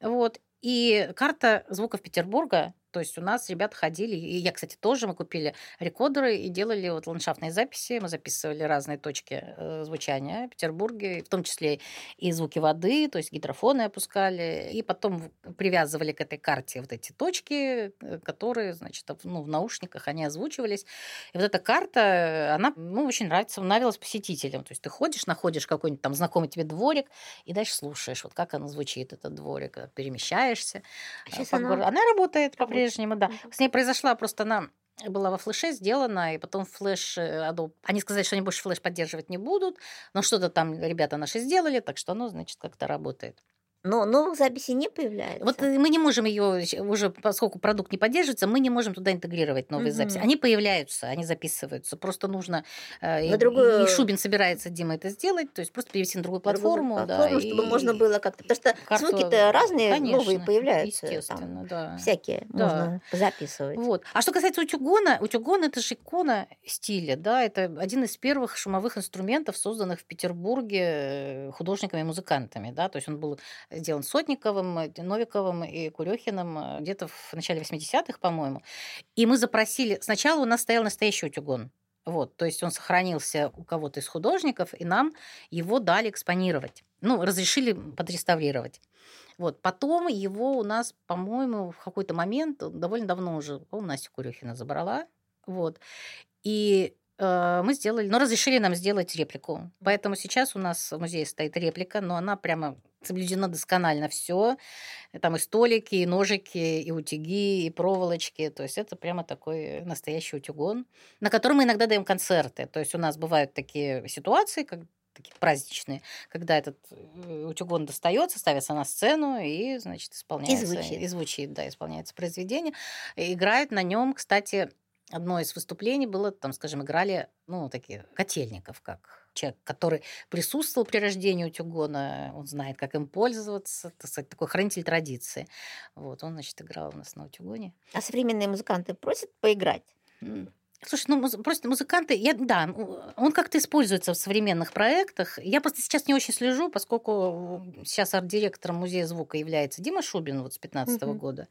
вот, и карта звуков Петербурга, то есть у нас ребята ходили, и я, кстати, тоже, мы купили рекордеры и делали вот ландшафтные записи, мы записывали разные точки э, звучания в Петербурге, в том числе и звуки воды, то есть гидрофоны опускали, и потом привязывали к этой карте вот эти точки, э, которые, значит, в- ну, в наушниках они озвучивались. И вот эта карта, она, ну, очень нравится, нравилась посетителям. То есть ты ходишь, находишь какой-нибудь там знакомый тебе дворик, и дальше слушаешь, вот как оно звучит, этот дворик, э, перемещаешься. А по она городу. Она работает работает. По-прежнему, да. С ней произошла просто она была во флеше сделана, и потом флеш э, Adobe. Они сказали, что они больше флеш поддерживать не будут, но что-то там ребята наши сделали, так что оно, значит, как-то работает. Но новых записей не появляется. Вот э, мы не можем ее уже, поскольку продукт не поддерживается, мы не можем туда интегрировать новые Мгм. записи. Они появляются, они записываются. Просто нужно... э, На и, другую- и Шубин собирается, Дима, это сделать, то есть просто перевести на другую Другую платформу. да, платформу, чтобы и- можно было как-то... Потому что карту- звуки-то разные, новые Конечно, появляются. Там, Естественно, да. всякие Да. можно записывать. Вот. А что касается утюгона, утюгон это же икона стиля, да, это один из первых шумовых инструментов, созданных в Петербурге э, художниками и музыкантами, да, то есть он был сделан Сотниковым, э, Новиковым и Курехиным э, где-то в начале 80-х, по-моему. И мы запросили, сначала у нас стоял настоящий утюгон, вот, то есть он сохранился у кого-то из художников, и нам его дали экспонировать. Ну, разрешили подреставрировать. Вот. Потом его у нас, по-моему, в какой-то момент, довольно давно уже, по-моему, Настя Курехина забрала. Вот. И мы сделали, ну, разрешили нам сделать реплику. Поэтому сейчас у нас в музее стоит реплика, но она прямо соблюдено досконально все. Там и столики, и ножики, и утюги, и проволочки. То есть это прямо такой настоящий утюгон, на котором мы иногда даем концерты. То есть у нас бывают такие ситуации, как такие праздничные, когда этот э, утюгон достается, ставится на сцену и, значит, исполняется. звучит. И звучит, да, исполняется произведение. И играют на нем, кстати, одно из выступлений было, там, скажем, играли, ну, такие котельников, как человек, который присутствовал при рождении утюгона, он знает, как им пользоваться, так сказать, такой хранитель традиции. Вот, он, значит, играл у нас на утюгоне. А современные музыканты просят поиграть? Слушай, ну просто музыканты, я, да, м, он как-то используется в современных проектах. Я просто сейчас не очень слежу, поскольку сейчас арт-директором музея звука является Дима Шубин вот с 15 Мгм. года.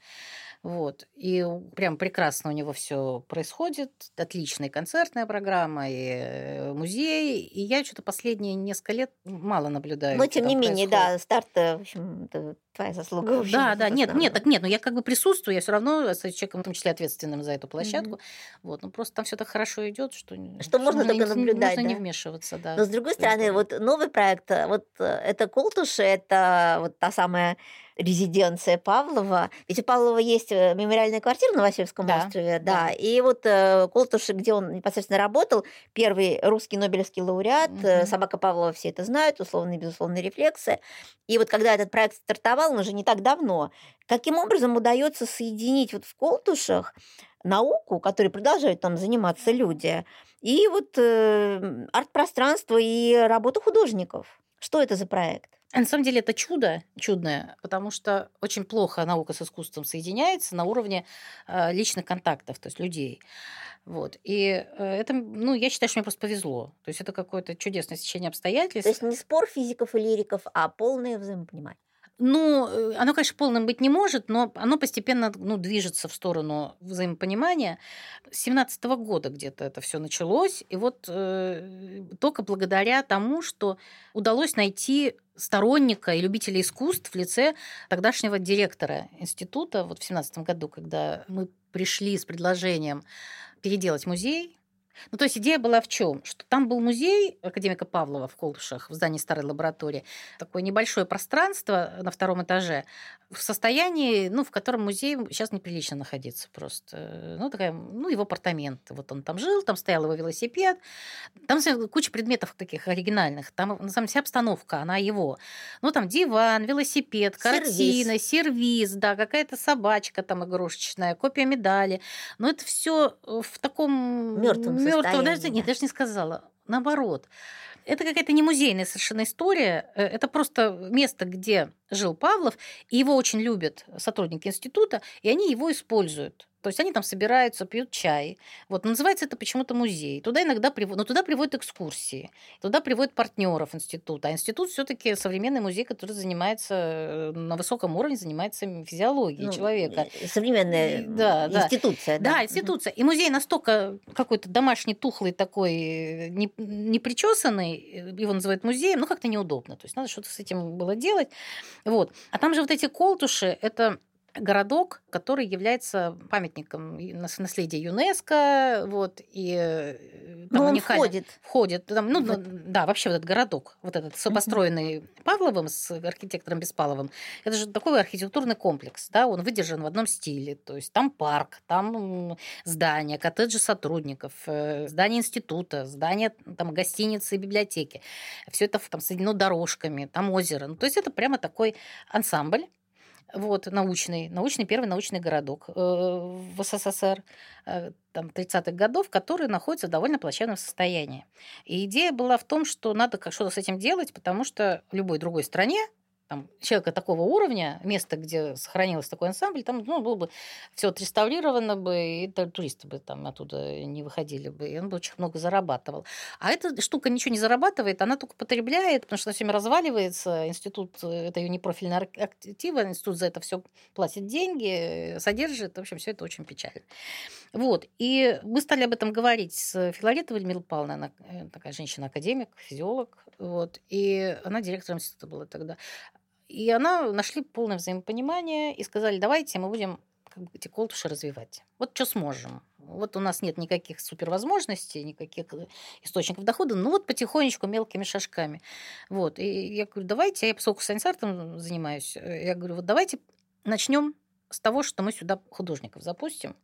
Вот. И прям прекрасно у него все происходит. Отличная концертная программа, и музей. И я что-то последние несколько лет мало наблюдаю. Но, тем не менее, происходит. да, старт, э, в общем, твоя заслуга. в общем, Да, да, нет, нет, так нет, но я как бы присутствую, я все равно остаюсь человеком, в том числе ответственным за эту площадку. Мгм. Вот, ну просто там все так хорошо идет, что, Что можно только не- наблюдать, Можно не да. вмешиваться, да. Но с другой стороны, вот новый проект, э, вот э, это Колтуши, это вот та самая резиденция Павлова. Ведь у Павлова есть э, мемориальная квартира на Васильевском Да, острове, да. да. И вот э, Колтуши, где он непосредственно работал, первый русский Нобелевский лауреат, Мгм. собака Павлова, все это знают, условные и безусловные рефлексы. И вот когда этот проект стартовал, он уже не так давно, каким образом удается соединить вот в Колтушах науку, которой продолжают там заниматься люди, и вот э, арт-пространство и работу художников. Что это за проект? А На самом деле это чудо чудное, потому что очень плохо наука с искусством соединяется на уровне э, личных контактов, то есть людей. Вот. И э, это, ну, я считаю, что мне просто повезло. То есть это какое-то чудесное стечение обстоятельств. То есть не спор физиков и лириков, а полное взаимопонимание. Ну, э, оно, конечно, полным быть не может, но оно постепенно ну, движется в сторону взаимопонимания. С 17 года где-то это все началось, и вот э, только благодаря тому, что удалось найти сторонника и любителя искусств в лице тогдашнего директора института вот в 17 году, когда мы пришли с предложением переделать музей, ну, то есть идея была в чем? Что там был музей академика Павлова в Колтушах, в здании старой лаборатории. Такое небольшое пространство на втором этаже в состоянии, ну, в котором музей сейчас неприлично находиться просто. Ну, такая, ну, его апартаменты. Вот он там жил, там стоял его велосипед. Там куча предметов таких оригинальных. Там, на самом деле, вся обстановка, она его. Ну, там диван, велосипед, картина, сервиз, да, какая-то собачка там игрушечная, копия медали. Но это все в таком состоянии, Даже, нет, да. даже не сказала. Наоборот. Это какая-то не музейная совершенно история. Э, Это просто место, где жил Павлов, и его очень любят сотрудники института, и они его используют. То есть они там собираются, пьют чай. Вот называется это почему-то музей. Туда иногда приводят, но туда приводят экскурсии, туда приводят партнеров института. А институт все-таки современный музей, который занимается э, на высоком уровне, занимается физиологией Ну, человека. э, Современная И- да, да. институция. Да, Мгм. институция. И музей настолько какой-то домашний, тухлый такой, э, не, не причесанный, его называют музеем, ну как-то неудобно. То есть надо что-то с этим было делать. Вот. А там же вот эти колтуши, это городок, который является памятником наследия ЮНЕСКо, вот, и э, там Но он входит. Входит, там, ну, вот. да, вообще вот этот городок, вот этот построенный uh-huh. Павловым с архитектором Беспаловым, это же такой архитектурный комплекс, да, он выдержан в одном стиле, то есть там парк, там здания, коттеджи сотрудников, э, здание института, здание там гостиницы и библиотеки, все это там соединено дорожками, там озеро, ну, то есть это прямо такой ансамбль, вот, научный, научный первый научный городок э, в СССР э, там, 30-х годов, который находится в довольно плачевном состоянии. И идея была в том, что надо что-то с этим делать, потому что в любой другой стране там, человека такого уровня, место, где сохранился такой ансамбль, там ну, было бы все отреставрировано бы, и туристы бы там оттуда не выходили бы, и он бы очень много зарабатывал. А эта штука ничего не зарабатывает, она только потребляет, потому что все время разваливается, институт, э, это ее непрофильная актива, институт за это все платит деньги, содержит, в общем, все это очень печально. Вот, и мы стали об этом говорить с Филаретовой Людмилой Павловной, она э, такая женщина-академик, физиолог, вот, и она директором института была тогда. И она нашли полное взаимопонимание и сказали, давайте мы будем как бы, эти колтуши развивать. Вот что сможем. Вот у нас нет никаких супервозможностей, никаких э, источников дохода, ну вот потихонечку, мелкими шажками. Вот. И я говорю, давайте, я поскольку санитаром занимаюсь, э, я говорю, вот давайте начнем с того, что мы сюда художников запустим.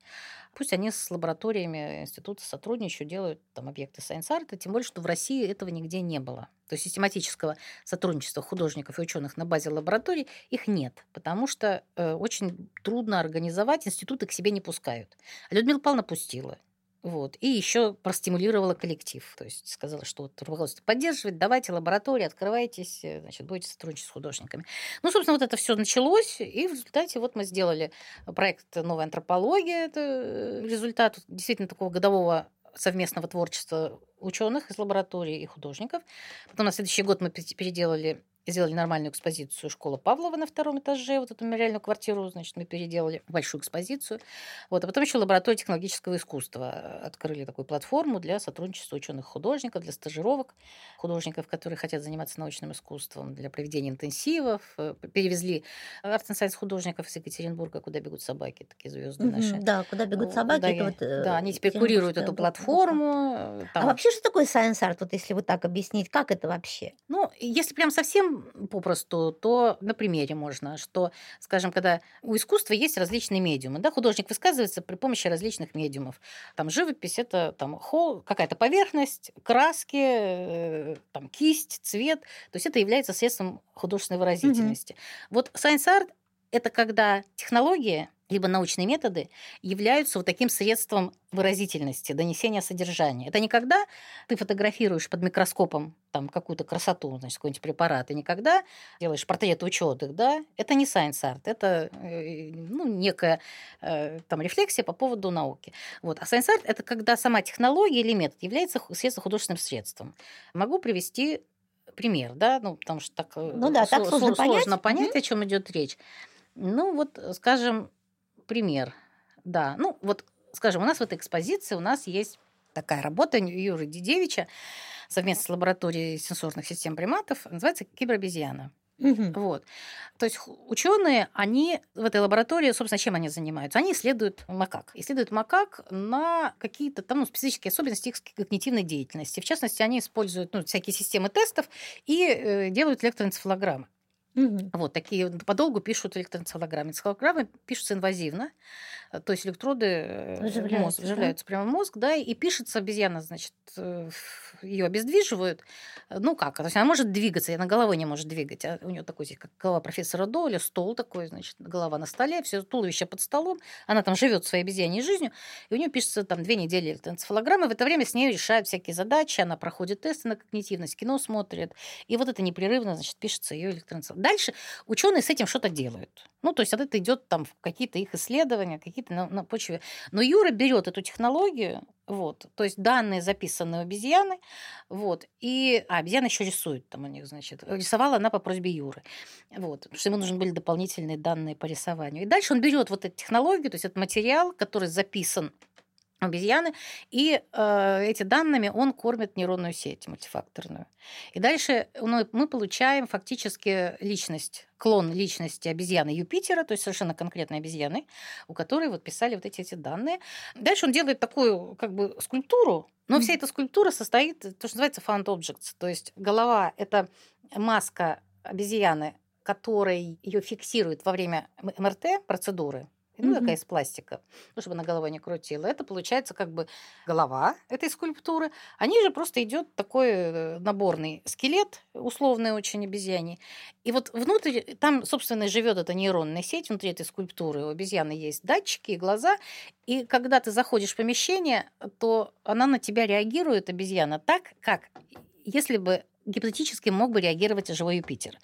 Пусть они с лабораториями института сотрудничают, делают там объекты сайенс-арта, тем более, что в России этого нигде не было. То есть систематического сотрудничества художников и ученых на базе лабораторий их нет, потому что э, очень трудно организовать, институты к себе не пускают. А Людмила Павловна пустила. Вот. И еще простимулировала коллектив. То есть сказала, что вот руководство поддерживает, давайте лаборатории, открывайтесь, э, значит, будете сотрудничать с художниками. Ну, собственно, вот это все началось, и в результате вот мы сделали проект «Новая антропология». Это результат действительно такого годового совместного творчества ученых из лаборатории и художников. Потом на следующий год мы переделали сделали нормальную экспозицию «Школа Павлова» на втором этаже, вот эту мемориальную квартиру, значит, мы переделали большую экспозицию. Вот, а потом еще лаборатория технологического искусства. Открыли такую платформу для сотрудничества ученых-художников, для стажировок художников, которые хотят заниматься научным искусством, для проведения интенсивов. Э, перевезли арт художников из Екатеринбурга, куда бегут собаки, такие звезды угу, наши. Да, куда бегут собаки. Да, это вот, э, да они теперь курируют эту платформу. Э, там. А вообще что такое сайенс арт? Вот если вот так объяснить, как это вообще? Ну, если прям совсем попросту, то на примере можно, что, скажем, когда у искусства есть различные медиумы, да, художник высказывается при помощи различных медиумов. Там живопись – это там холл, какая-то поверхность, краски, э, там кисть, цвет. То есть это является средством художественной выразительности. Mm-hmm. Вот science art – это когда технология либо научные методы являются вот таким средством выразительности, донесения содержания. Это не когда ты фотографируешь под микроскопом там какую-то красоту, значит, какой-нибудь препарат, и никогда делаешь портрет ученых, да, это не science art, это э, ну, некая э, там рефлексия по поводу науки. Вот. А science art – это когда сама технология или метод является средством художественным средством. Могу привести пример, да, ну, потому что так, э, ну, да, так сложно, сложно понять, понять о чем идет речь. Ну, вот, скажем, пример. Да, ну вот, скажем, у нас в этой экспозиции у нас есть такая работа Юры Дидевича совместно с лабораторией сенсорных систем приматов, называется «Киберобезьяна». Угу. Вот. То есть ученые, они в этой лаборатории, собственно, чем они занимаются? Они исследуют макак. Исследуют макак на какие-то там ну, специфические особенности их когнитивной деятельности. В частности, они используют ну, всякие системы тестов и э, делают электроэнцефалограммы. Угу. Вот такие подолгу пишут электроэнцефалограммы. Энцефалограммы пишутся инвазивно, э, то есть электроды э, вживляются, мозг, вживляются да? прямо в мозг, да, и пишется обезьяна, значит, э, ее обездвиживают. Ну как, то есть она может двигаться, она головой не может двигать. А у нее такой, как голова профессора Доля, стол такой, значит, голова на столе, все туловище под столом, она там живет своей обезьяньей жизнью, и у нее пишется там две недели электроэнцефалограммы, в это время с ней решают всякие задачи, она проходит тесты на когнитивность, кино смотрит, и вот это непрерывно, значит, пишется ее электроэнцефалограмма. Дальше ученые с этим что-то делают. Ну, то есть вот это идет там в какие-то их исследования, какие-то на, на почве. Но Юра берет эту технологию, вот, то есть данные записаны у обезьяны, вот, и а, обезьяна еще рисует там у них, значит, рисовала она по просьбе Юры, вот, потому что ему нужны были дополнительные данные по рисованию. И дальше он берет вот эту технологию, то есть этот материал, который записан обезьяны, и э, эти данными он кормит нейронную сеть мультифакторную. И дальше ну, мы получаем фактически личность, клон личности обезьяны Юпитера, то есть совершенно конкретной обезьяны, у которой вот писали вот эти, эти данные. Дальше он делает такую как бы скульптуру, но вся эта скульптура состоит, то, что называется found objects, то есть голова – это маска обезьяны, которой ее фиксирует во время МРТ процедуры, ну, Мгм. такая из пластика, ну, чтобы она головой не крутила. Это получается как бы голова этой скульптуры. А ниже просто идет такой э, наборный скелет, условный очень обезьяний. И вот внутрь, там, собственно, живет эта нейронная сеть внутри этой скульптуры. У обезьяны есть датчики и глаза. И когда ты заходишь в помещение, то она на тебя реагирует, обезьяна, так, как если бы гипотетически мог бы реагировать живой Юпитер.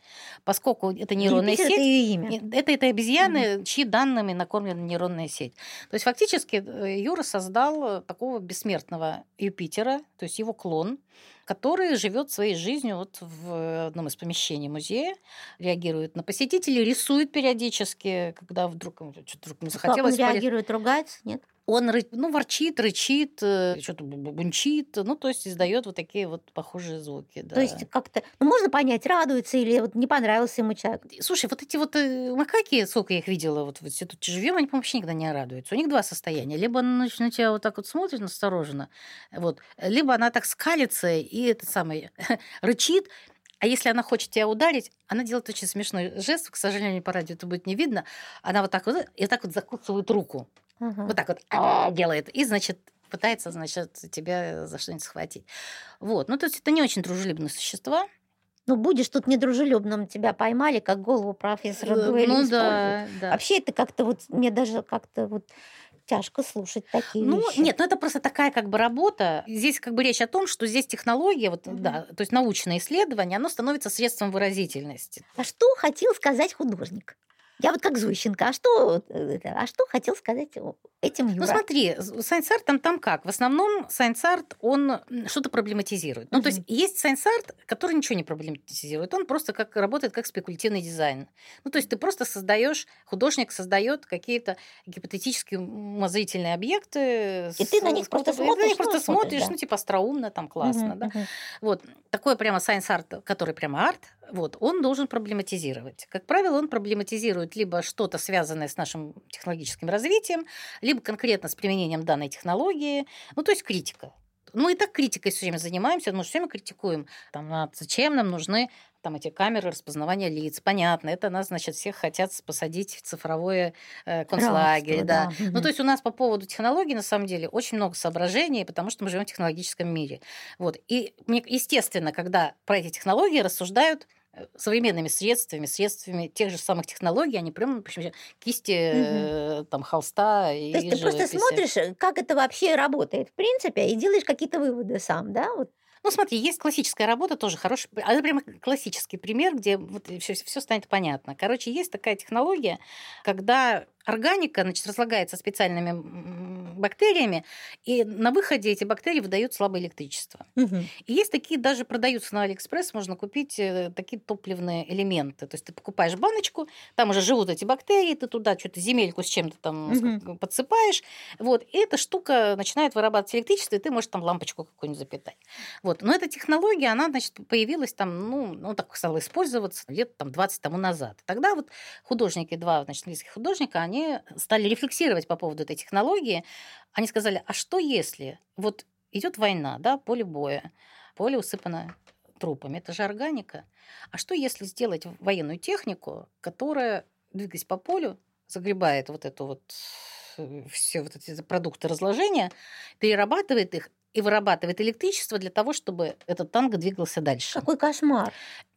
Поскольку это нейронная Юпитер сеть, это ее имя. Это, это обезьяны, чьи данными накормлена нейронная сеть. То есть фактически э, Юра создал э, такого бессмертного Юпитера, то есть его клон, который живет своей жизнью вот в одном из помещений музея, реагирует на посетителей, рисует периодически, когда вдруг ему что-то вдруг не Как он захотелось. реагирует, ругается? Нет? Он ну, ворчит, рычит, э, что-то бу- бу- бунчит, ну, то есть издает вот такие вот похожие звуки. Да. То есть как-то, ну, можно понять, радуется или вот не понравился ему человек. Слушай, вот эти вот э, макаки, сколько я их видела, вот в институте живем, они, по-моему, вообще никогда не радуются. У них два состояния. Либо она на тебя вот так вот смотрит настороженно, вот, либо она так скалится и это самое рычит, а если она хочет тебя ударить, она делает очень смешной жест, к сожалению, по радио это будет не видно. Она вот так вот и так вот закусывает руку. Ага. Вот так вот «А», делает. И, значит, пытается, значит, тебя за что-нибудь схватить. Вот. Ну, то есть это не очень дружелюбные существа. Ну, будешь тут недружелюбным, тебя поймали, как голову профессора Э, Дуэля ну да, да. Вообще это как-то вот, мне даже как-то вот тяжко слушать такие Ну, вещи. нет, ну это просто такая как бы работа. Здесь как бы речь о том, что здесь технология, вот, Мгм. да, то есть научное исследование, оно становится средством выразительности. А что хотел сказать художник? Я вот как Зощенко, а что, э, а что хотел сказать этим Юра? Ну смотри, science art там, там как? В основном science art, он что-то проблематизирует. Ну то есть есть science art, который ничего не проблематизирует. Он просто как работает как спекулятивный дизайн. Ну то есть ты просто создаешь, художник создает какие-то гипотетические умозрительные объекты. И ты на них просто и ты на смотришь, них просто смотришь, смотришь, да. ну типа остроумно, там классно, Мгм, да. мгм. Вот такой прямо science art, который прямо арт, вот, он должен проблематизировать. Как правило, он проблематизирует либо что-то связанное с нашим технологическим развитием, либо конкретно с применением данной технологии, ну, то есть критика. Мы и так критикой все время занимаемся, мы все время критикуем. Там, зачем нам нужны там эти камеры распознавания лиц? Понятно, это нас, значит, всех хотят посадить в цифровое э, концлагерь. Да. да, Ну, то есть у нас по поводу технологий, на самом деле, очень много соображений, потому что мы живем в технологическом мире. Вот. И, естественно, когда про эти технологии рассуждают э, современными средствами, средствами тех же самых технологий, они прям, общем, кисти, э, там, холста и То есть ты просто смотришь, э, как это вообще работает, в принципе, и делаешь какие-то выводы сам, да? Вот. Ну, смотри, есть классическая работа, тоже хороший, а это прямо классический пример, где вот все, станет понятно. Короче, есть такая технология, когда органика значит, разлагается специальными бактериями, и на выходе эти бактерии выдают слабое электричество. И есть такие, даже продаются на Алиэкспресс, можно купить э, такие топливные элементы. То есть ты покупаешь баночку, там уже живут эти бактерии, ты туда что-то земельку с чем-то там ск- подсыпаешь, вот, и эта штука начинает вырабатывать электричество, и ты можешь там лампочку какую-нибудь запитать. Вот. Но эта технология, она, значит, появилась там, ну, ну так стала использоваться лет там 20 тому назад. Тогда вот художники, два, значит, английских художника, они стали рефлексировать по поводу этой технологии. Они сказали, а что если вот идет война, да, поле боя, поле усыпано трупами, это же органика. А что если сделать военную технику, которая, двигаясь по полю, загребает вот эту вот все вот эти продукты разложения, перерабатывает их и вырабатывает электричество для того, чтобы этот танк двигался дальше. Какой кошмар.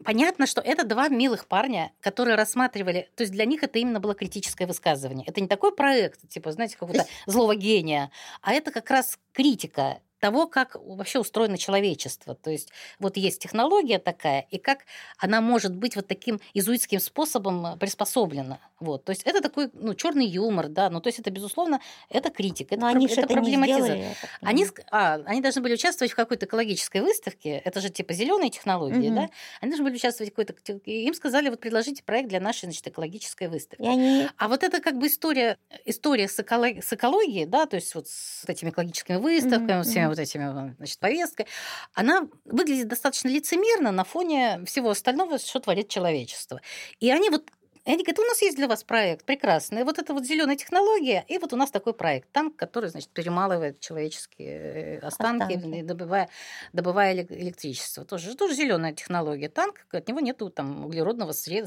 Понятно, что это два милых парня, которые рассматривали, то есть для них это именно было критическое высказывание. Это не такой проект, типа, знаете, какого-то злого гения, а это как раз критика того, как вообще устроено человечество. То есть вот есть технология такая, и как она может быть вот таким изуитским способом приспособлена. Вот. То есть это такой ну, черный юмор, да, ну то есть это, безусловно, это критика, это, Но они про- это это не проблематизация. сделали, Они, а, они должны были участвовать в какой-то экологической выставке. Это же типа зеленые технологии, Мгм. да? Они должны были участвовать в какой-то... и Им сказали, вот предложите проект для нашей, значит, экологической выставки. И они... А вот это как бы история, история с, эколог- с экологией, да, то есть вот с этими экологическими выставками, Мгм, всеми. Вот этими, значит, повесткой, она выглядит достаточно лицемерно на фоне всего остального, что творит человечество. И они вот и они говорят, у нас есть для вас проект прекрасный. Вот это вот зеленая технология, и вот у нас такой проект. Танк, который, значит, перемалывает человеческие э, останки, Останки. добывая, добывая эле- электричество. Тоже, тоже зеленая технология. Танк, от него нету там углеродного среда.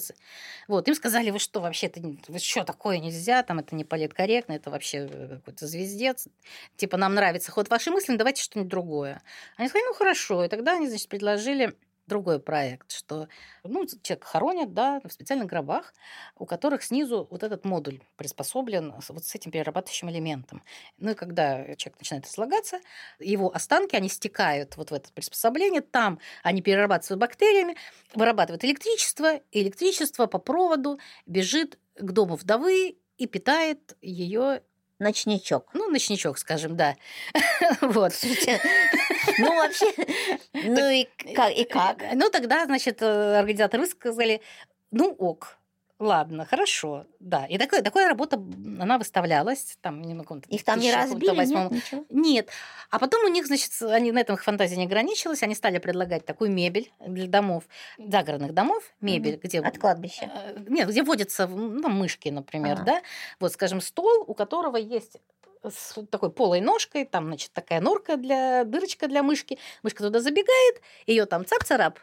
Вот, им сказали, вы что, вообще, это, вы что, такое нельзя, там это не политкорректно, это вообще э, какой-то звездец. Типа, нам нравится ход вашей мысли, давайте что-нибудь другое. Они сказали, ну хорошо. И тогда они, значит, предложили другой проект, что ну, человека хоронят да, в специальных гробах, у которых снизу вот этот модуль приспособлен вот с этим перерабатывающим элементом. Ну и когда человек начинает разлагаться, его останки, они стекают вот в это приспособление, там они перерабатываются бактериями, вырабатывают электричество, и электричество по проводу бежит к дому вдовы и питает ее, Ночничок. ну, ночничок, скажем, да. Вот. Ну, вообще, ну и как? Как? Ну, тогда, значит, э, организаторы сказали, ну, ок, ладно, хорошо, да. И такая, такая работа, она выставлялась, там, не могу, Их там не разбили, нет, ничего? Нет. А потом у них, значит, они на этом их фантазия не ограничилась, они стали предлагать такую мебель для домов, загородных домов, мебель, где... От кладбища. э, Нет, где водятся ну, мышки, например, Ага. да. Вот, скажем, стол, у которого есть с такой полой ножкой, там, значит, такая норка для, дырочка для мышки. Мышка туда забегает, ее там цап-царап,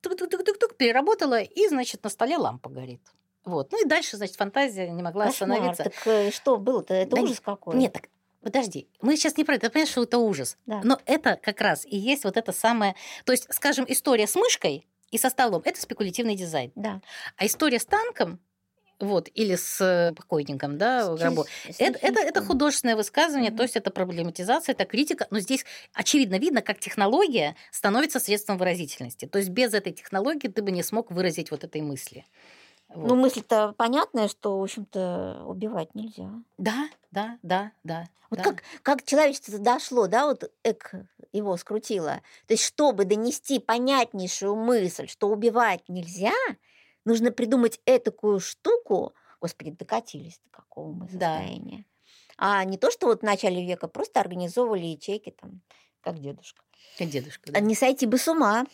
тук-тук-тук-тук, переработала, и, значит, на столе лампа горит. Вот. Ну и дальше, значит, фантазия не могла Кошмар. остановиться. Так э, что было-то? Это Да ужас какой. Нет, так подожди, мы сейчас не про это, понимаешь, что это ужас. Да. Но это как раз и есть вот это самое... То есть, скажем, история с мышкой и со столом – это спекулятивный дизайн. Да. А история с танком, вот, или с э, покойником, да, в гробу, это, это, это художественное высказывание, Мгм. то есть это проблематизация, это критика, но здесь очевидно видно, как технология становится средством выразительности. То есть без этой технологии ты бы не смог выразить вот этой мысли. Вот. Ну, мысль-то понятная, что, в общем-то, убивать нельзя. да, да, да, да. Вот да. как, как человечество дошло, да, вот эк его скрутило. То есть, чтобы донести понятнейшую мысль, что убивать нельзя, нужно придумать этакую штуку. Господи, докатились до какого мы Да. состояния. А не то, что вот в начале века просто организовывали ячейки там, как дедушка. Как дедушка. А да. Не сойти бы с ума.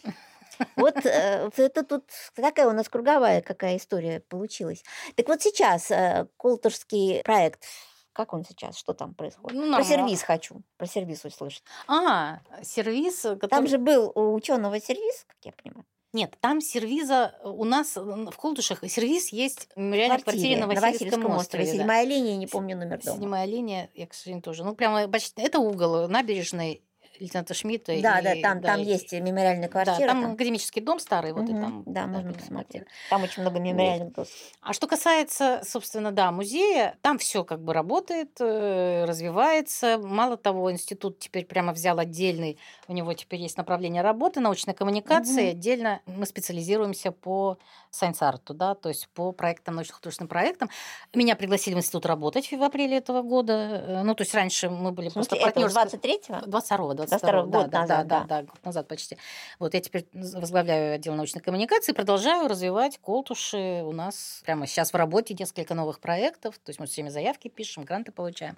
Вот э, вот это тут такая у нас круговая какая история получилась. Так вот сейчас э, Колторский проект, как он сейчас, что там происходит? Ну, Про сервис хочу, про сервис услышать. А, сервис, который... Там же был у ученого сервис, как я понимаю. Нет, там сервиза у нас э, в Колтушах сервис есть в мемориальной квартире, на Васильевском, острове. да. Седьмая линия, не помню номер дома. Седьмая линия, я, к сожалению, тоже. Ну, прямо почти... Это угол набережной лейтенанта Шмидта. Да, и- да, там, да, там и- есть мемориальная Да, квартира. там там. академический дом старый, вот и Мгм, там. да, можно посмотреть. Там очень много мемориальных досок. А что касается, собственно, да, музея, там все как бы работает, э, развивается. Мало того, институт теперь прямо взял отдельный, у него теперь есть направление работы, научная коммуникация. Мгм. Отдельно мы специализируемся по сайенс-арту, да, то есть по проектам, научно-художественным проектам. Меня пригласили в институт работать в апреле этого года. Э, Ну, то есть раньше мы были В просто смысле, партнерские- 23-го? 22 22 22 да, год да, назад, да, да. да, год назад почти. Вот я теперь возглавляю отдел научной коммуникации, продолжаю развивать колтуши. У нас прямо сейчас в работе несколько новых проектов, то есть мы все время заявки пишем, гранты получаем.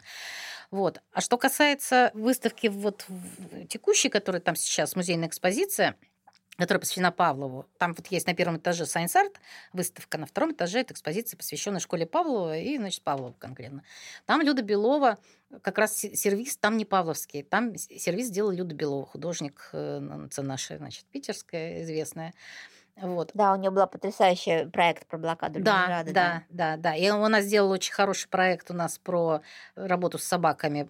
Вот. А что касается выставки вот текущей, которая там сейчас, музейная экспозиция, которая посвящена Павлову. Там вот есть на первом этаже Science Art выставка, на втором этаже это экспозиция, посвященная школе Павлова и, значит, Павлову конкретно. Там Люда Белова, как раз се- сервис там не павловский, там сервис сделала Люда Белова, художник, э, наша, значит, питерская известная. Вот. Да, у нее был потрясающий проект про блокаду Да, Ленинграда. да, да, да. И она сделала очень хороший проект у нас про работу с собаками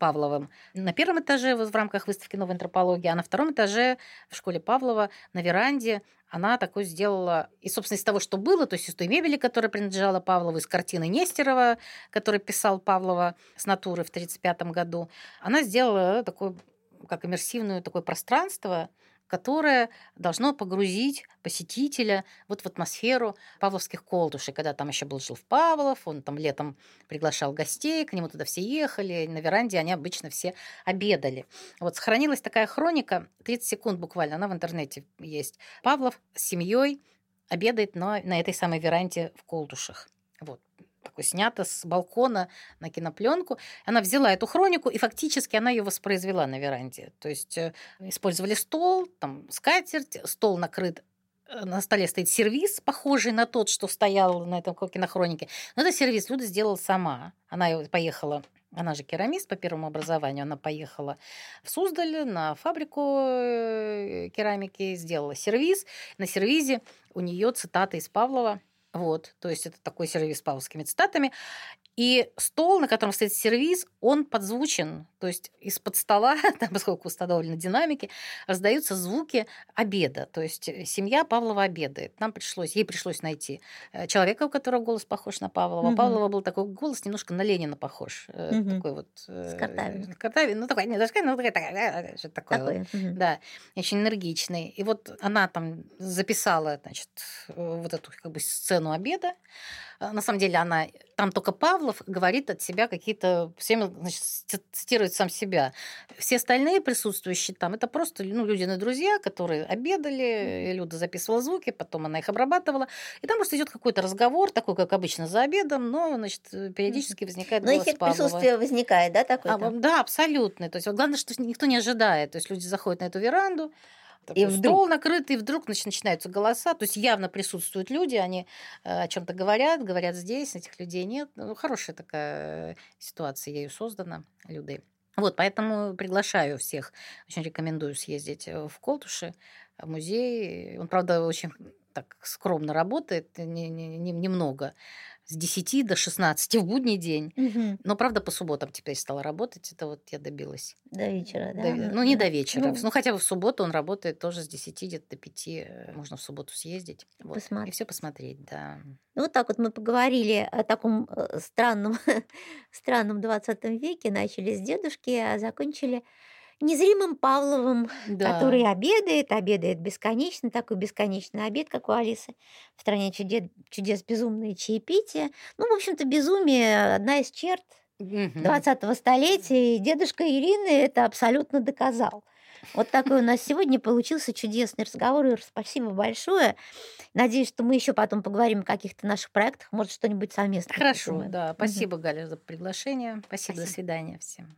Павловым. На первом этаже в рамках выставки новой антропологии, а на втором этаже в школе Павлова на веранде она такой сделала, и, собственно, из того, что было, то есть из той мебели, которая принадлежала Павлову, из картины Нестерова, который писал Павлова с натуры в 1935 году, она сделала такой как иммерсивное такое пространство, которое должно погрузить посетителя вот в атмосферу павловских колдушей, когда там еще был жил Павлов, он там летом приглашал гостей, к нему туда все ехали, на веранде они обычно все обедали. Вот сохранилась такая хроника, 30 секунд буквально, она в интернете есть. Павлов с семьей обедает на, на этой самой веранде в Колдушах. Вот такое снято с балкона на кинопленку. Она взяла эту хронику, и фактически она ее воспроизвела на веранде. То есть э, использовали стол, там скатерть, стол накрыт э, на столе стоит сервис, похожий на тот, что стоял на этом кинохронике. Но это сервис Люда сделала сама. Она поехала она же керамист по первому образованию. Она поехала в Суздаль на фабрику э, керамики, сделала сервиз. На сервизе у нее цитаты из Павлова вот, то есть это такой сервис с павловскими цитатами. И стол, на котором стоит сервиз, он подзвучен. То есть из-под стола, там, поскольку установлены динамики, раздаются звуки обеда. То есть э, семья Павлова обедает. Нам пришлось, ей пришлось найти э, человека, у которого голос похож на Павлова. Угу. Павлова был такой голос немножко на Ленина похож. Угу. Такой вот... Скартавин. Скартавин. Ну, такой, не даже ну, такой, такой, что такое. такой. Вот. Угу. Да, очень энергичный. И вот она там записала, значит, вот эту как бы сцену обеда. На самом деле она, там только Павлов говорит от себя какие-то, всеми значит, цитирует сам себя. Все остальные присутствующие там, это просто ну, люди на друзья, которые обедали, Люда записывала звуки, потом она их обрабатывала, и там просто идет какой-то разговор, такой, как обычно, за обедом, но, значит, периодически возникает Но эффект Павлова. присутствия возникает, да, такой? А, да, абсолютно. То есть вот главное, что никто не ожидает. То есть люди заходят на эту веранду, и вдруг... стол накрыт, и вдруг начинаются голоса. То есть явно присутствуют люди, они э, о чем-то говорят, говорят здесь, этих людей нет. Ну, хорошая такая ситуация ею создана, Людой. Вот, поэтому приглашаю всех, очень рекомендую съездить э, в Колтуши, в музей. Он, правда, очень так скромно работает, немного. С 10 до 16 в будний день. Угу. Но, правда, по субботам теперь стала работать. Это вот я добилась. До вечера, да? До, ну, не до вечера. Ну, ну, хотя бы в субботу он работает тоже с 10 где-то до 5. Э, можно в субботу съездить. Вот, и все посмотреть, да. Ну, вот так вот мы поговорили о таком э, странном, странном 20 веке. Начали с дедушки, а закончили незримым Павловым, да. который обедает, обедает бесконечно, такой бесконечный обед, как у Алисы в «Стране чудес, чудес безумные чаепития». Ну, в общем-то, безумие – одна из черт 20-го столетия, и дедушка Ирины это абсолютно доказал. Вот такой у нас сегодня получился чудесный разговор. Ир, спасибо большое. Надеюсь, что мы еще потом поговорим о каких-то наших проектах, может, что-нибудь совместно. Хорошо, да. Спасибо, угу. Галя, за приглашение. Спасибо, спасибо. до свидания всем.